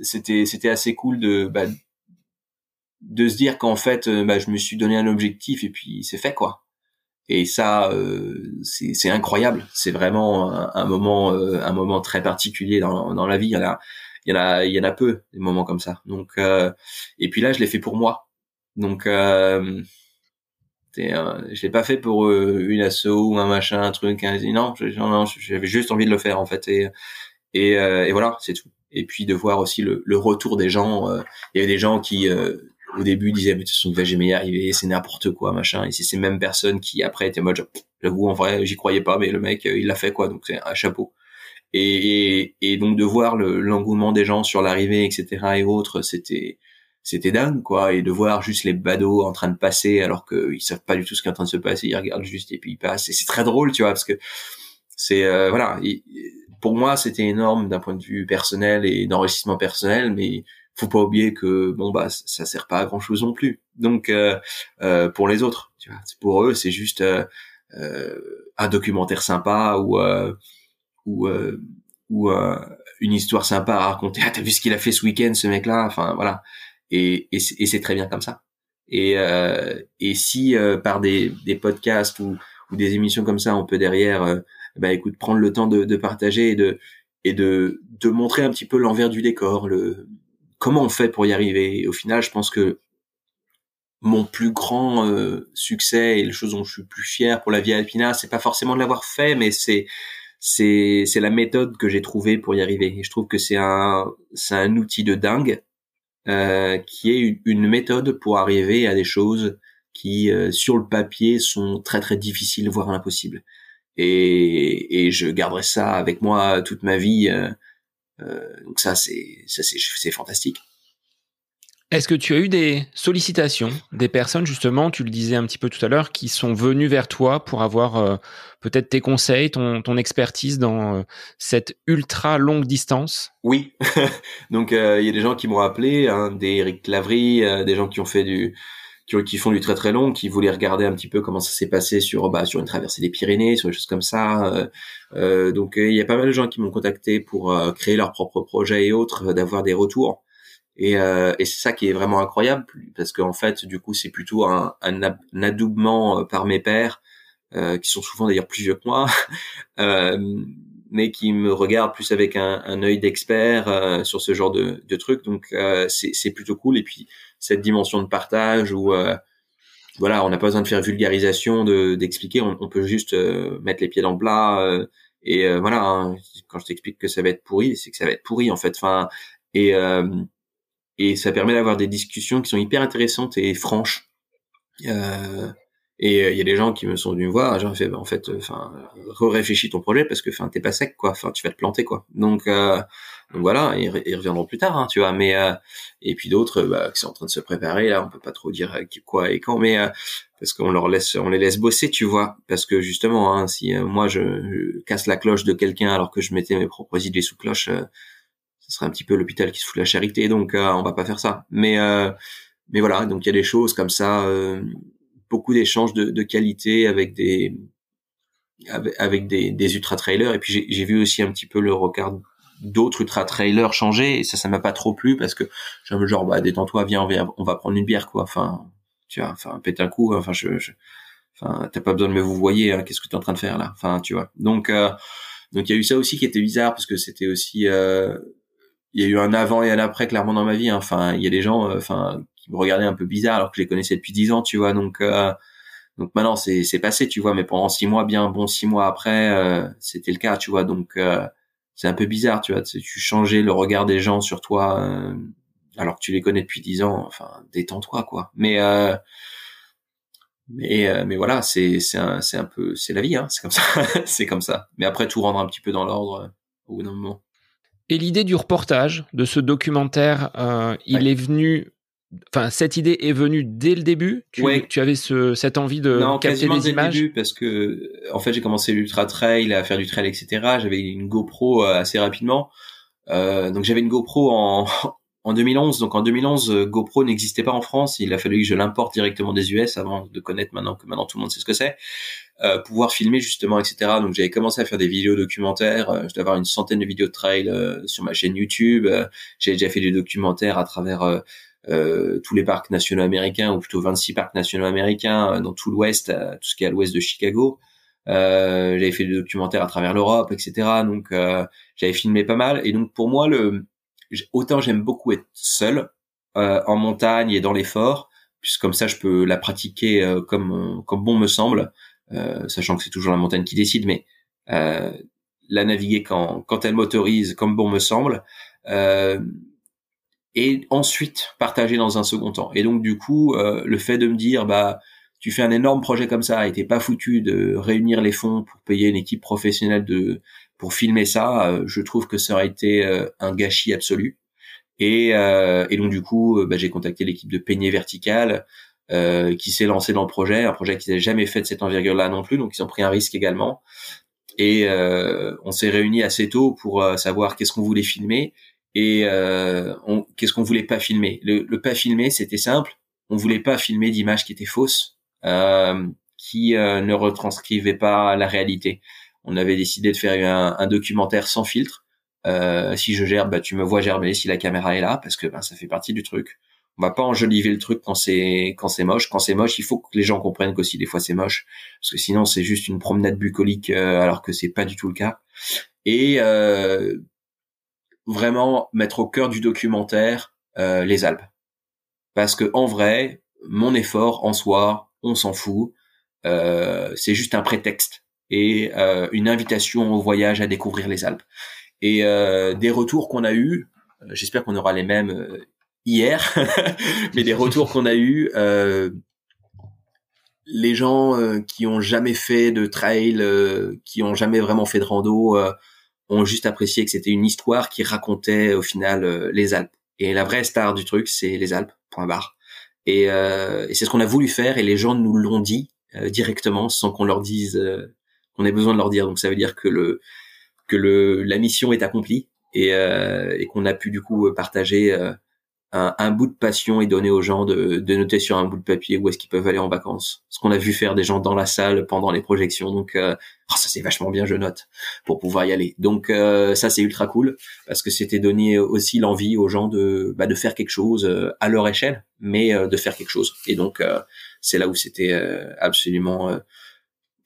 c'était c'était assez cool de bah, de se dire qu'en fait bah, je me suis donné un objectif et puis c'est fait quoi et ça euh, c'est incroyable. C'est vraiment un, moment euh, un moment très particulier dans, dans la vie. Il y en a il y en a il y en a peu des moments comme ça. Donc euh, et puis là je l'ai fait pour moi. Donc euh, je l'ai pas fait pour une asso ou un machin un truc un, non j'avais juste envie de le faire en fait. Et et, et voilà c'est tout. Et puis de voir aussi le, le retour des gens il y avait des gens qui au début disaient mais de toute façon je vais jamais y arriver c'est n'importe quoi machin. Et c'est ces mêmes personnes qui après étaient mode j'avoue en vrai j'y croyais pas mais le mec euh, il l'a fait quoi. Donc c'est un chapeau. Et, et, donc de voir l'engouement des gens sur l'arrivée etc et autres c'était c'était dingue quoi. Et de voir juste les badauds en train de passer alors qu'ils savent pas du tout ce qui est en train de se passer. Ils regardent juste et puis ils passent. Et c'est très drôle tu vois parce que c'est euh, voilà. Pour moi c'était énorme d'un point de vue personnel et d'enrichissement personnel mais faut pas oublier que bon bah ça sert pas à grand chose non plus. Donc euh, euh, pour les autres, tu vois, pour eux c'est juste euh, euh un documentaire sympa ou euh, ou ou une histoire sympa à raconter. Ah t'as vu ce qu'il a fait ce week-end ce mec-là, enfin voilà. Et et c'est très bien comme ça. Et et si par des des podcasts ou ou des émissions comme ça on peut derrière bah écoute prendre le temps de, de partager et de et de de montrer un petit peu l'envers du décor, le comment on fait pour y arriver? Au final, je pense que mon plus grand euh, succès et les choses dont je suis plus fier pour la Via Alpina, c'est pas forcément de l'avoir fait, mais c'est c'est c'est la méthode que j'ai trouvée pour y arriver. Et je trouve que c'est un c'est un outil de dingue euh, qui est une, méthode pour arriver à des choses qui euh, sur le papier sont très très difficiles voire impossibles. Et et je garderai ça avec moi toute ma vie. Euh, euh, donc ça, c'est ça c'est fantastique. Est-ce que tu as eu des sollicitations des personnes justement, tu le disais un petit peu tout à l'heure, qui sont venues vers toi pour avoir euh, peut-être tes conseils, ton, ton expertise dans euh, cette ultra longue distance? Oui, donc il y a des gens qui m'ont appelé, hein, des Eric Lavry, des gens qui ont fait du qui, font du très très long, qui voulaient regarder un petit peu comment ça s'est passé sur bah, sur une traversée des Pyrénées, sur des choses comme ça. Euh, euh donc euh, il y a pas mal de gens qui m'ont contacté pour euh, créer leurs propres projets et autres, d'avoir des retours. Et, et c'est ça qui est vraiment incroyable, parce qu'en fait, du coup, c'est plutôt un, un, adoubement par mes pairs, qui sont souvent d'ailleurs plus vieux que moi, mais qui me regardent plus avec un, un œil d'expert sur ce genre de, de trucs. Donc c'est plutôt cool. Et puis cette dimension de partage où euh, voilà, on n'a pas besoin de faire vulgarisation, de d'expliquer, on, peut juste euh, mettre les pieds dans le plat euh, et voilà. Hein, quand je t'explique que ça va être pourri, c'est que ça va être pourri en fait. Enfin et et ça permet d'avoir des discussions qui sont hyper intéressantes et franches. Euh, et il y a des gens qui me sont venus voir, j'ai fait, bah, en fait, enfin, réfléchis ton projet parce que, enfin, t'es pas sec, quoi. Enfin, tu vas te planter, quoi. Donc, euh, donc voilà, ils, reviendront plus tard, hein, tu vois. Mais euh, et puis d'autres bah, qui sont en train de se préparer là, on peut pas trop dire euh, quoi et quand, mais euh, parce qu'on leur laisse, on les laisse bosser, tu vois. Parce que justement, hein, si moi je, casse la cloche de quelqu'un alors que je mettais mes propres idées sous cloche, ce serait un petit peu l'hôpital qui se fout la charité. Donc on va pas faire ça. Mais mais voilà, donc il y a des choses comme ça, beaucoup d'échanges de, de qualité avec des avec, des, des ultra trailers et puis j'ai vu aussi un petit peu le regard d'autres ultra trailers changer. Et ça ça m'a pas trop plu parce que j'ai genre bah détends-toi viens on on va prendre une bière quoi. Enfin tu vois enfin pète un coup enfin je, je enfin t'as pas besoin de me vous voyez hein, qu'est-ce que tu es en train de faire là. Enfin tu vois. Donc euh, donc il y a eu ça aussi qui était bizarre parce que c'était aussi euh, il y a eu un avant et un après clairement dans ma vie hein. enfin il y a des gens euh, enfin qui me regardaient un peu bizarre alors que je les connaissais depuis dix ans tu vois donc euh, Donc maintenant c'est c'est passé, tu vois, mais pendant six mois, bien bon six mois après, euh, c'était le cas, tu vois. Donc euh, c'est un peu bizarre, tu vois. Tu changeais le regard des gens sur toi alors que tu les connais depuis dix ans. Enfin, détends-toi, quoi. Mais mais mais voilà, c'est c'est c'est un peu c'est la vie, hein. C'est comme ça, c'est comme ça. Mais après tout rendre un petit peu dans l'ordre au bout d'un moment. Et l'idée du reportage, de ce documentaire, il est venu Enfin, cette idée est venue dès le début? Tu, tu avais ce, cette envie de non, capter des images. Le début parce que, en fait, j'ai commencé l'ultra trail, à faire du trail, etc. J'avais une GoPro euh, assez rapidement. Euh, donc j'avais une GoPro en en 2011. Donc en 2011, euh, GoPro n'existait pas en France. Il a fallu que je l'importe directement des US avant de connaître maintenant que maintenant tout le monde sait ce que c'est. Euh, pouvoir filmer justement, etc. Donc j'avais commencé à faire des vidéos documentaires. Euh, je dois avoir une centaine de vidéos de trail euh, sur ma chaîne YouTube. j'ai déjà fait des documentaires à travers euh, tous les parcs nationaux américains, ou plutôt 26 parcs nationaux américains euh, dans tout l'Ouest, euh, tout ce qui est à l'Ouest de Chicago. Euh, j'avais fait des documentaires à travers l'Europe, etc. Donc j'avais filmé pas mal. Et donc pour moi, le autant j'aime beaucoup être seul en montagne et dans les forts, puisque comme ça je peux la pratiquer comme comme bon me semble, sachant que c'est toujours la montagne qui décide, mais la naviguer quand quand elle m'autorise comme bon me semble. Euh, et ensuite partager dans un second temps. Et donc du coup, euh, le fait de me dire bah tu fais un énorme projet comme ça et t'es pas foutu de réunir les fonds pour payer une équipe professionnelle de pour filmer ça, euh, je trouve que ça aurait été euh, un gâchis absolu. Et, et donc du coup, bah, j'ai contacté l'équipe de Peigné Vertical qui s'est lancé dans le projet, un projet qu'ils n'avaient jamais fait de cette envergure-là non plus, donc ils ont pris un risque également. Et on s'est réunis assez tôt pour savoir qu'est-ce qu'on voulait filmer et euh, qu'est-ce qu'on voulait pas filmer le, le, pas filmer, c'était simple. On voulait pas filmer d'images qui étaient fausses, euh, qui euh, ne retranscrivaient pas la réalité. On avait décidé de faire un, documentaire sans filtre. Euh, si je gerbe, bah, tu me vois gerber si la caméra est là, parce que ben, ça fait partie du truc. On va pas enjoliver le truc quand c'est quand c'est moche. Quand c'est moche, il faut que les gens comprennent qu'aussi des fois c'est moche, parce que sinon c'est juste une promenade bucolique, euh, alors que c'est pas du tout le cas. Et euh, vraiment mettre au cœur du documentaire les Alpes. Parce que en vrai, mon effort en soi, on s'en fout. C'est juste un prétexte et euh, une invitation au voyage à découvrir les Alpes. Et euh, des retours qu'on a eus, euh, j'espère qu'on aura les mêmes euh, hier, mais des retours qu'on a eus, les gens qui ont jamais fait de trail, qui ont jamais vraiment fait de rando, ont juste apprécié que c'était une histoire qui racontait au final euh, les Alpes. Et la vraie star du truc, c'est les Alpes, point barre. Et, euh, et c'est ce qu'on a voulu faire et les gens nous l'ont dit euh, directement sans qu'on leur dise qu'on ait besoin de leur dire. Donc ça veut dire que le que le la mission est accomplie et, et qu'on a pu du coup partager un, bout de passion et donner aux gens de, de noter sur un bout de papier où est-ce qu'ils peuvent aller en vacances. Ce qu'on a vu faire des gens dans la salle pendant les projections. Donc euh, oh, ça c'est vachement bien, je note, pour pouvoir y aller. Donc euh, ça c'est ultra cool parce que c'était donner aussi l'envie aux gens de bah, de faire quelque chose euh, à leur échelle, mais de faire quelque chose. Et donc c'est là où c'était absolument,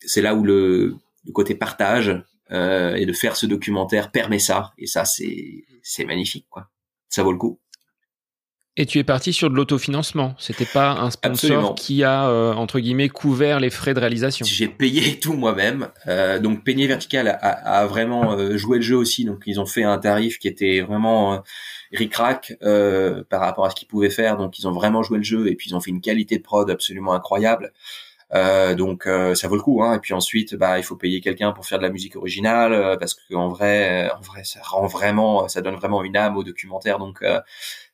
c'est là où le, le côté partage et de faire ce documentaire permet ça. Et ça c'est c'est magnifique quoi. Ça vaut le coup. Et tu es parti sur de l'autofinancement. C'était pas un sponsor qui a euh, entre guillemets couvert les frais de réalisation. J'ai payé tout moi-même. Euh, donc Peigné Vertical a, a vraiment euh, joué le jeu aussi. Donc ils ont fait un tarif qui était vraiment euh, ric-rac euh, par rapport à ce qu'ils pouvaient faire. Donc ils ont vraiment joué le jeu et puis ils ont fait une qualité de prod absolument incroyable. Euh, donc ça vaut le coup. Hein. Et puis ensuite, bah il faut payer quelqu'un pour faire de la musique originale parce qu'en vrai, en vrai, ça rend vraiment, ça donne vraiment une âme au documentaire. Donc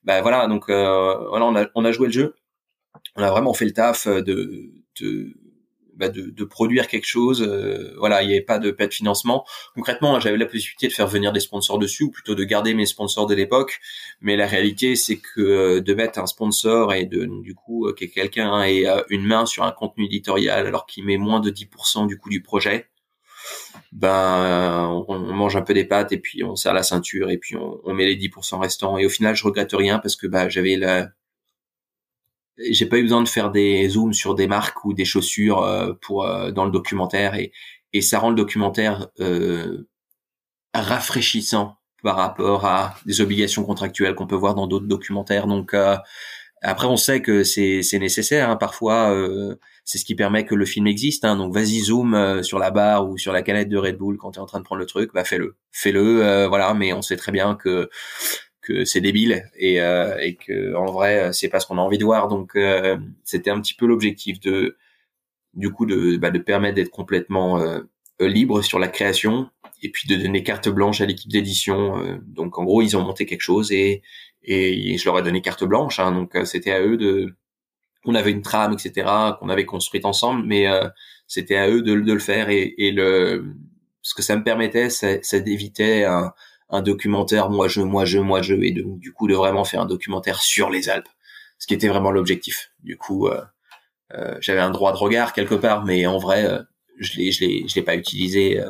bah voilà, donc euh, voilà, on a, on a joué le jeu, on a vraiment fait le taf de, de bah de, de, produire quelque chose. Euh, voilà, il n'y avait pas de pas de financement. Concrètement, j'avais la possibilité de faire venir des sponsors dessus, ou plutôt de garder mes sponsors de l'époque. Mais la réalité, c'est que euh, de mettre un sponsor et de du coup que quelqu'un ait une main sur un contenu éditorial alors qu'il met moins de 10% du coût du projet, ben on, mange un peu des pâtes et puis on serre la ceinture et puis on, met les 10% restants et au final je regrette rien parce que bah j'avais la j'ai pas eu besoin de faire des zooms sur des marques ou des chaussures euh, pour euh, dans le documentaire et et ça rend le documentaire euh, rafraîchissant par rapport à des obligations contractuelles qu'on peut voir dans d'autres documentaires donc après, on sait que c'est c'est nécessaire. Hein. Parfois, euh, c'est ce qui permet que le film existe. Hein. Donc, vas-y zoom euh, sur la barre ou sur la canette de Red Bull quand tu es en train de prendre le truc. Bah, fais-le, fais-le. Euh, voilà. Mais on sait très bien que que c'est débile et et que en vrai, c'est pas ce qu'on a envie de voir. Donc, c'était un petit peu l'objectif de du coup de bah, de permettre d'être complètement libre sur la création et puis de donner carte blanche à l'équipe d'édition. donc, en gros, ils ont monté quelque chose et et je leur ai donné carte blanche. Hein, donc euh, c'était à eux de, on avait une trame, etc. qu'on avait construite ensemble, mais euh, c'était à eux de, de, le faire et, et, le ce que ça me permettait, c'est d'éviter un, un, documentaire moi je moi je moi je et de, du coup de vraiment faire un documentaire sur les Alpes, ce qui était vraiment l'objectif. Du coup, euh, euh, j'avais un droit de regard quelque part, mais en vrai, je l'ai je l'ai je l'ai pas utilisé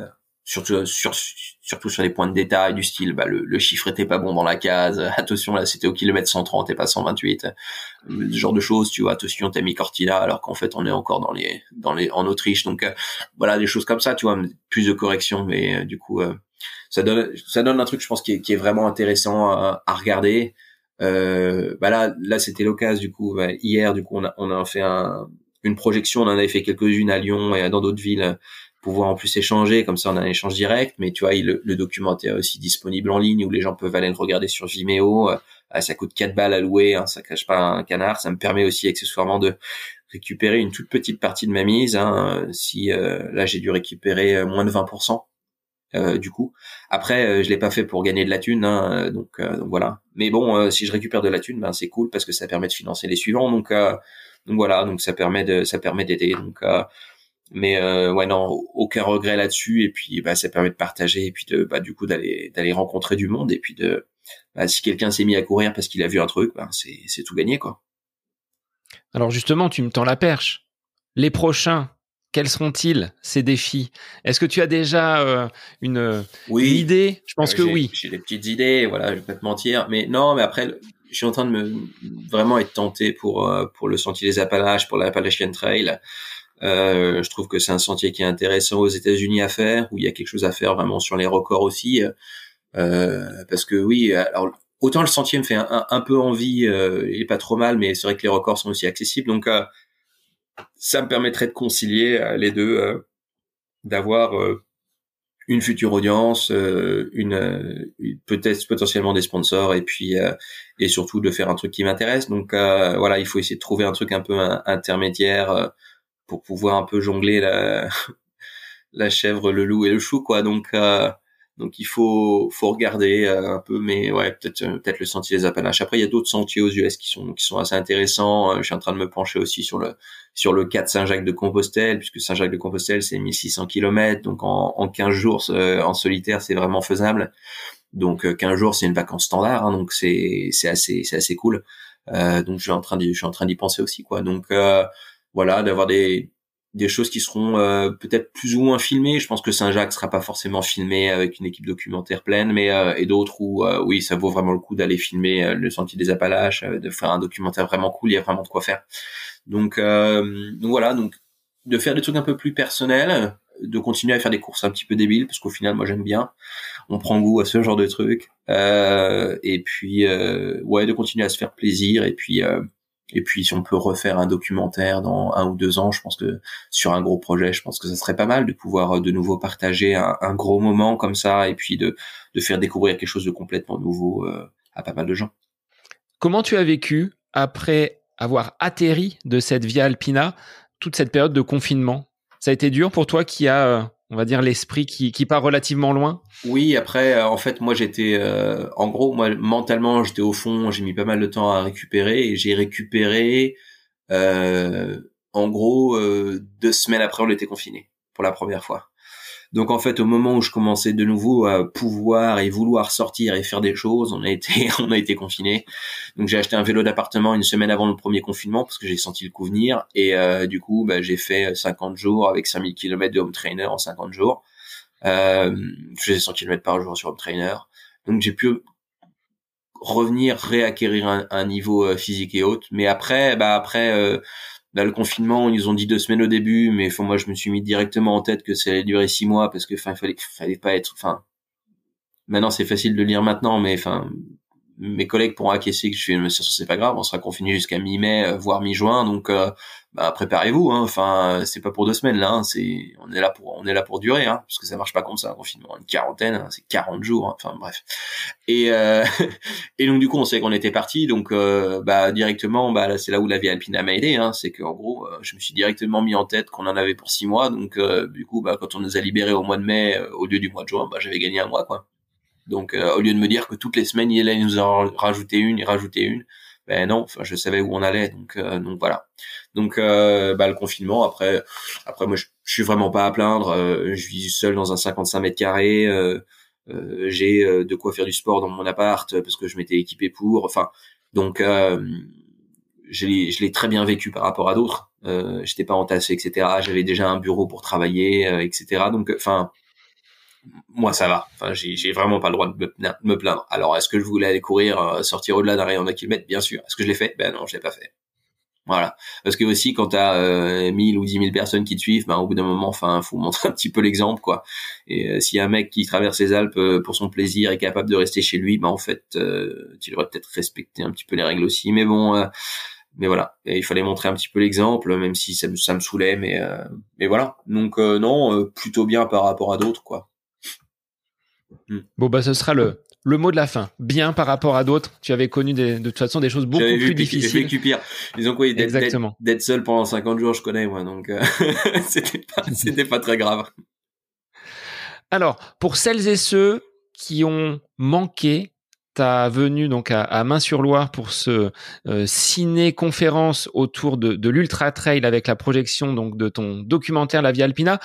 surtout sur, surtout sur les points de détail du style bah, le, le, chiffre était pas bon dans la case attention là c'était au kilomètre 130 et pas 128 ce genre de choses tu vois attention t'as mis Cortina alors qu'en fait on est encore dans les dans les en Autriche. Donc euh, voilà des choses comme ça tu vois plus de corrections mais euh, du coup euh, ça donne ça donne un truc je pense qui est, vraiment intéressant à, regarder. Bah là là c'était l'occasion du coup bah, hier du coup on a on a fait un, une projection. On en avait fait quelques-unes à Lyon et dans d'autres villes pouvoir en plus échanger, comme ça on a un échange direct, mais tu vois, le, documentaire est aussi disponible en ligne où les gens peuvent aller le regarder sur Vimeo, euh, ça coûte 4 balles à louer, hein, ça cache pas un canard, ça me permet aussi accessoirement de récupérer une toute petite partie de ma mise, hein, si euh, là j'ai dû récupérer euh, moins de 20%. Du coup, après, je l'ai pas fait pour gagner de la thune, hein, donc, donc, voilà. Mais bon, si je récupère de la thune, ben c'est cool parce que ça permet de financer les suivants, donc donc voilà, donc ça permet de ça permet d'aider. Donc mais euh, ouais non aucun regret là-dessus et puis bah ça permet de partager et puis de bah du coup d'aller d'aller rencontrer du monde et puis de bah, si quelqu'un s'est mis à courir parce qu'il a vu un truc bah, c'est c'est tout gagné quoi alors justement tu me tends la perche les prochains quels seront-ils ces défis? Est-ce que tu as déjà euh, une, oui. idée? Je pense que oui. J'ai des petites idées, voilà, je vais pas te mentir, mais non, mais après, je suis en train de me vraiment être tenté pour euh, pour le sentier des Appalaches, pour l'Appalachian Trail. Euh, je trouve que c'est un sentier qui est intéressant aux États-Unis à faire, où il y a quelque chose à faire vraiment sur les records aussi, euh, parce que oui, alors autant le sentier me fait un, peu envie, euh, il est pas trop mal, mais c'est vrai que les records sont aussi accessibles, donc euh, ça me permettrait de concilier euh, les deux, d'avoir une future audience, une, peut-être potentiellement des sponsors, et puis et surtout de faire un truc qui m'intéresse. Donc voilà, il faut essayer de trouver un truc un peu intermédiaire pour pouvoir un peu jongler la, la chèvre, le loup et le chou, quoi. Donc, euh, donc il faut, faut regarder euh, un peu, mais ouais, peut-être, euh, peut-être le sentier des Appalaches. Après, il y a d'autres sentiers aux US qui sont, qui sont assez intéressants. je suis en train de me pencher aussi sur le, sur le cas de Saint-Jacques-de-Compostelle, puisque Saint-Jacques-de-Compostelle, c'est 1600 km, donc en, en 15 jours en solitaire, c'est vraiment faisable. Donc 15 jours, c'est une vacance standard, hein, donc c'est, c'est assez, c'est assez cool. donc je suis en train d'y, je suis en train d'y penser aussi, quoi. Donc voilà, d'avoir des des choses qui seront euh, peut-être plus ou moins filmées. Je pense que Saint-Jacques sera pas forcément filmé avec une équipe documentaire pleine, mais euh, et d'autres où euh, oui, ça vaut vraiment le coup d'aller filmer le Sentier des Appalaches, de faire un documentaire vraiment cool. Il y a vraiment de quoi faire. Donc, donc voilà, donc de faire des trucs un peu plus personnels, de continuer à faire des courses un petit peu débiles parce qu'au final, moi j'aime bien. On prend goût à ce genre de trucs. et puis ouais, de continuer à se faire plaisir et puis et puis si on peut refaire un documentaire dans un ou deux ans, je pense que sur un gros projet, je pense que ça serait pas mal de pouvoir euh, de nouveau partager un, gros moment comme ça et puis de, de faire découvrir quelque chose de complètement nouveau euh, à pas mal de gens. Comment tu as vécu après avoir atterri de cette Via Alpina toute cette période de confinement? Ça a été dur pour toi qui a euh, on va dire l'esprit qui, qui part relativement loin Oui, après, euh, en fait, moi j'étais, euh, en gros, moi mentalement, j'étais au fond, j'ai mis pas mal de temps à récupérer et j'ai récupéré, euh, en gros, deux semaines après, on était confiné pour la première fois. Donc en fait, au moment où je commençais de nouveau à pouvoir et vouloir sortir et faire des choses, on a été on a été confiné. Donc j'ai acheté un vélo d'appartement une semaine avant le premier confinement parce que j'ai senti le coup venir et euh, du coup, bah, j'ai fait 50 jours avec 5000 km de home trainer en 50 jours. Euh, je faisais 100 km par jour sur home trainer. Donc j'ai pu revenir réacquérir un, niveau euh, physique et haute. Mais après, bah après Là, le confinement, ils ont dit deux semaines au début, mais moi, je me suis mis directement en tête que ça allait durer six mois parce que, enfin, il fallait, fallait pas être, enfin, maintenant, c'est facile de lire maintenant, mais enfin, mes collègues pourront acquiescer que je suis mais c'est pas grave, on sera confiné jusqu'à mi-mai, voire mi-juin, donc bah, préparez-vous. Hein. Enfin, c'est pas pour deux semaines là. Hein. C'est, on est là pour, on est là pour durer, hein, parce que ça marche pas comme ça un confinement. Une quarantaine, hein, c'est 40 jours. Hein. Enfin bref. Et euh, et donc du coup, on sait qu'on était parti. Donc euh, bah directement, bah c'est là où la vie alpine m'a aidé. Hein. C'est qu'en gros, euh, je me suis directement mis en tête qu'on en avait pour six mois. Donc du coup, bah quand on nous a libérés au mois de mai au lieu du mois de juin, bah j'avais gagné un mois quoi. Donc au lieu de me dire que toutes les semaines il allait nous en rajouter une, et rajouter une ben non, je savais où on allait, donc euh, donc voilà. Donc euh, bah, le confinement après après moi je, suis vraiment pas à plaindre, euh, je vis seul dans un 55 mètres carrés, j'ai de quoi faire du sport dans mon appart parce que je m'étais équipé pour, enfin donc je l'ai très bien vécu par rapport à d'autres. Euh, j'étais pas entassé, etc. J'avais déjà un bureau pour travailler, etc. Donc enfin moi ça va. Enfin, j'ai vraiment pas le droit de me, plaindre. Alors, est-ce que je voulais aller courir, euh, sortir au-delà d'un rayon d'un kilomètre? Bien sûr. Est-ce que je l'ai fait? Ben non, je l'ai pas fait. Voilà. Parce que aussi, quand t'as euh, 1000 ou 10 000 personnes qui te suivent, ben, au bout d'un moment, enfin, faut montrer un petit peu l'exemple, quoi. Et euh, a un mec qui traverse les Alpes euh, pour son plaisir et capable de rester chez lui, ben en fait, tu devrais peut-être respecter un petit peu les règles aussi. Mais bon, mais voilà, il fallait montrer un petit peu l'exemple, même si ça me, ça me saoulait, mais mais voilà. Donc non, plutôt bien par rapport à d'autres, quoi. Hmm. Bon, bah, ce sera le, le mot de la fin. Bien par rapport à d'autres. Tu avais connu des, de toute façon des choses beaucoup plus difficiles. J'ai vécu pire. Disons quoi. D'être seul pendant 50 jours, je connais, moi. Donc, euh, c'était pas, très grave. Alors, pour celles et ceux qui ont manqué ta venue donc à, Main-sur-Loire pour ce euh, ciné-conférence autour de, de l'Ultra Trail avec la projection donc de ton documentaire La Via Alpina.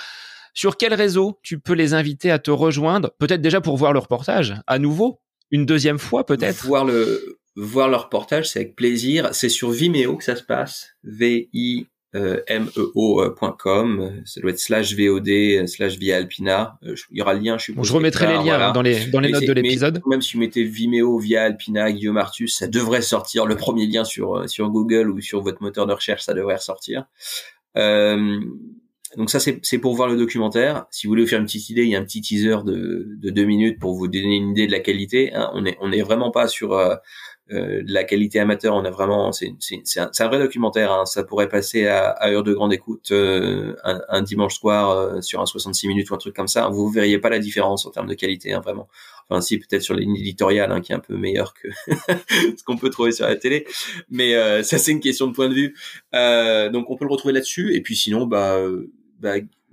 Sur quel réseau tu peux les inviter à te rejoindre Peut-être déjà pour voir le reportage à nouveau, une deuxième fois peut-être? Voir le voir le reportage, c'est avec plaisir. C'est sur Vimeo que ça se passe. V I m e o.com ça doit être slash VOD slash via Alpina il y aura le lien je je remettrai les liens dans les dans les notes de l'épisode même si vous mettez Vimeo via Alpina Guillaume Artus ça devrait sortir le premier lien sur euh, sur Google ou sur votre moteur de recherche ça devrait ressortir euh, donc ça c'est pour voir le documentaire. Si vous voulez vous faire une petite idée, il y a un petit teaser de, de deux minutes pour vous donner une idée de la qualité. Hein. On est on est vraiment pas sur euh, euh, de la qualité amateur. On a vraiment c'est un, un, vrai documentaire. Hein. Ça pourrait passer à, à heure de grande écoute euh, un, un, dimanche soir sur un 66 minutes ou un truc comme ça. Vous verriez pas la différence en termes de qualité, hein, vraiment. Enfin si peut-être sur ligne éditoriale hein, qui est un peu meilleure que ce qu'on peut trouver sur la télé. Mais ça c'est une question de point de vue. donc on peut le retrouver là-dessus. Et puis sinon bah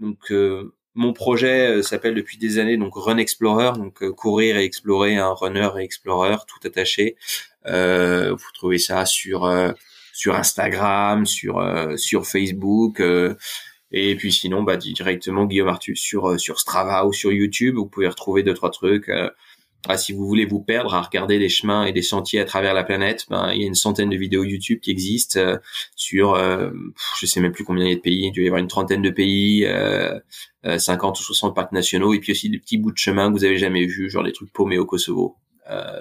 donc euh, mon projet euh, s'appelle depuis des années donc Run Explorer, donc euh, courir et explorer, un runner et explorer tout attaché. Vous trouvez ça sur sur Instagram, sur sur Facebook. et puis sinon, bah, directement Guillaume Artus sur sur Strava ou sur YouTube. Vous pouvez retrouver deux trois trucs. Ah, si vous voulez vous perdre à regarder des chemins et des sentiers à travers la planète, ben, il y a une centaine de vidéos YouTube qui existent euh, sur, euh, je sais même plus combien il y a de pays, il doit y avoir une trentaine de pays, euh, 50 euh, ou 60 parcs nationaux, et puis aussi des petits bouts de chemin que vous avez jamais vus, genre des trucs paumés au Kosovo.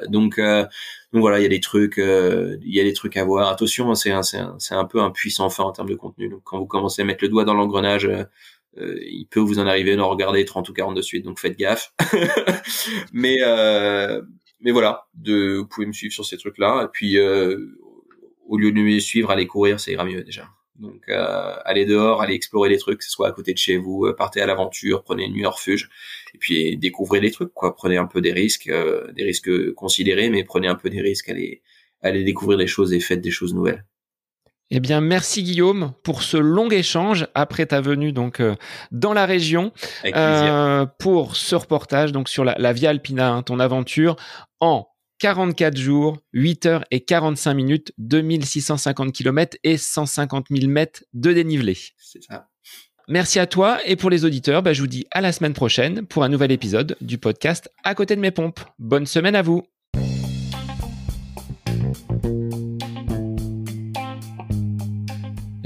donc, donc voilà, il y a des trucs, il y a des trucs à voir. Attention, c'est un, un, un, peu un puissant fin en termes de contenu. Donc quand vous commencez à mettre le doigt dans l'engrenage euh, il peut vous en arriver d'en regarder 30 ou 40 de suite, donc faites gaffe. mais euh, mais voilà, de, vous pouvez me suivre sur ces trucs-là. Et puis euh, au lieu de me suivre, allez courir, ça ira mieux déjà. Donc euh, allez dehors, allez explorer les trucs, que ce soit à côté de chez vous, partez à l'aventure, prenez une nuit refuge, et puis découvrez les trucs, quoi. Prenez un peu des risques, des risques considérés, mais prenez un peu des risques, allez, allez découvrir des choses et faites des choses nouvelles. Eh bien, merci Guillaume pour ce long échange après ta venue donc euh, dans la région euh, pour ce reportage donc sur la, Via Alpina, hein, ton aventure en 44 jours, 8 heures et 45 minutes, 2650 km et 150 000 mètres de dénivelé. C'est ça. Merci à toi et pour les auditeurs, bah, je vous dis à la semaine prochaine pour un nouvel épisode du podcast À côté de mes pompes. Bonne semaine à vous.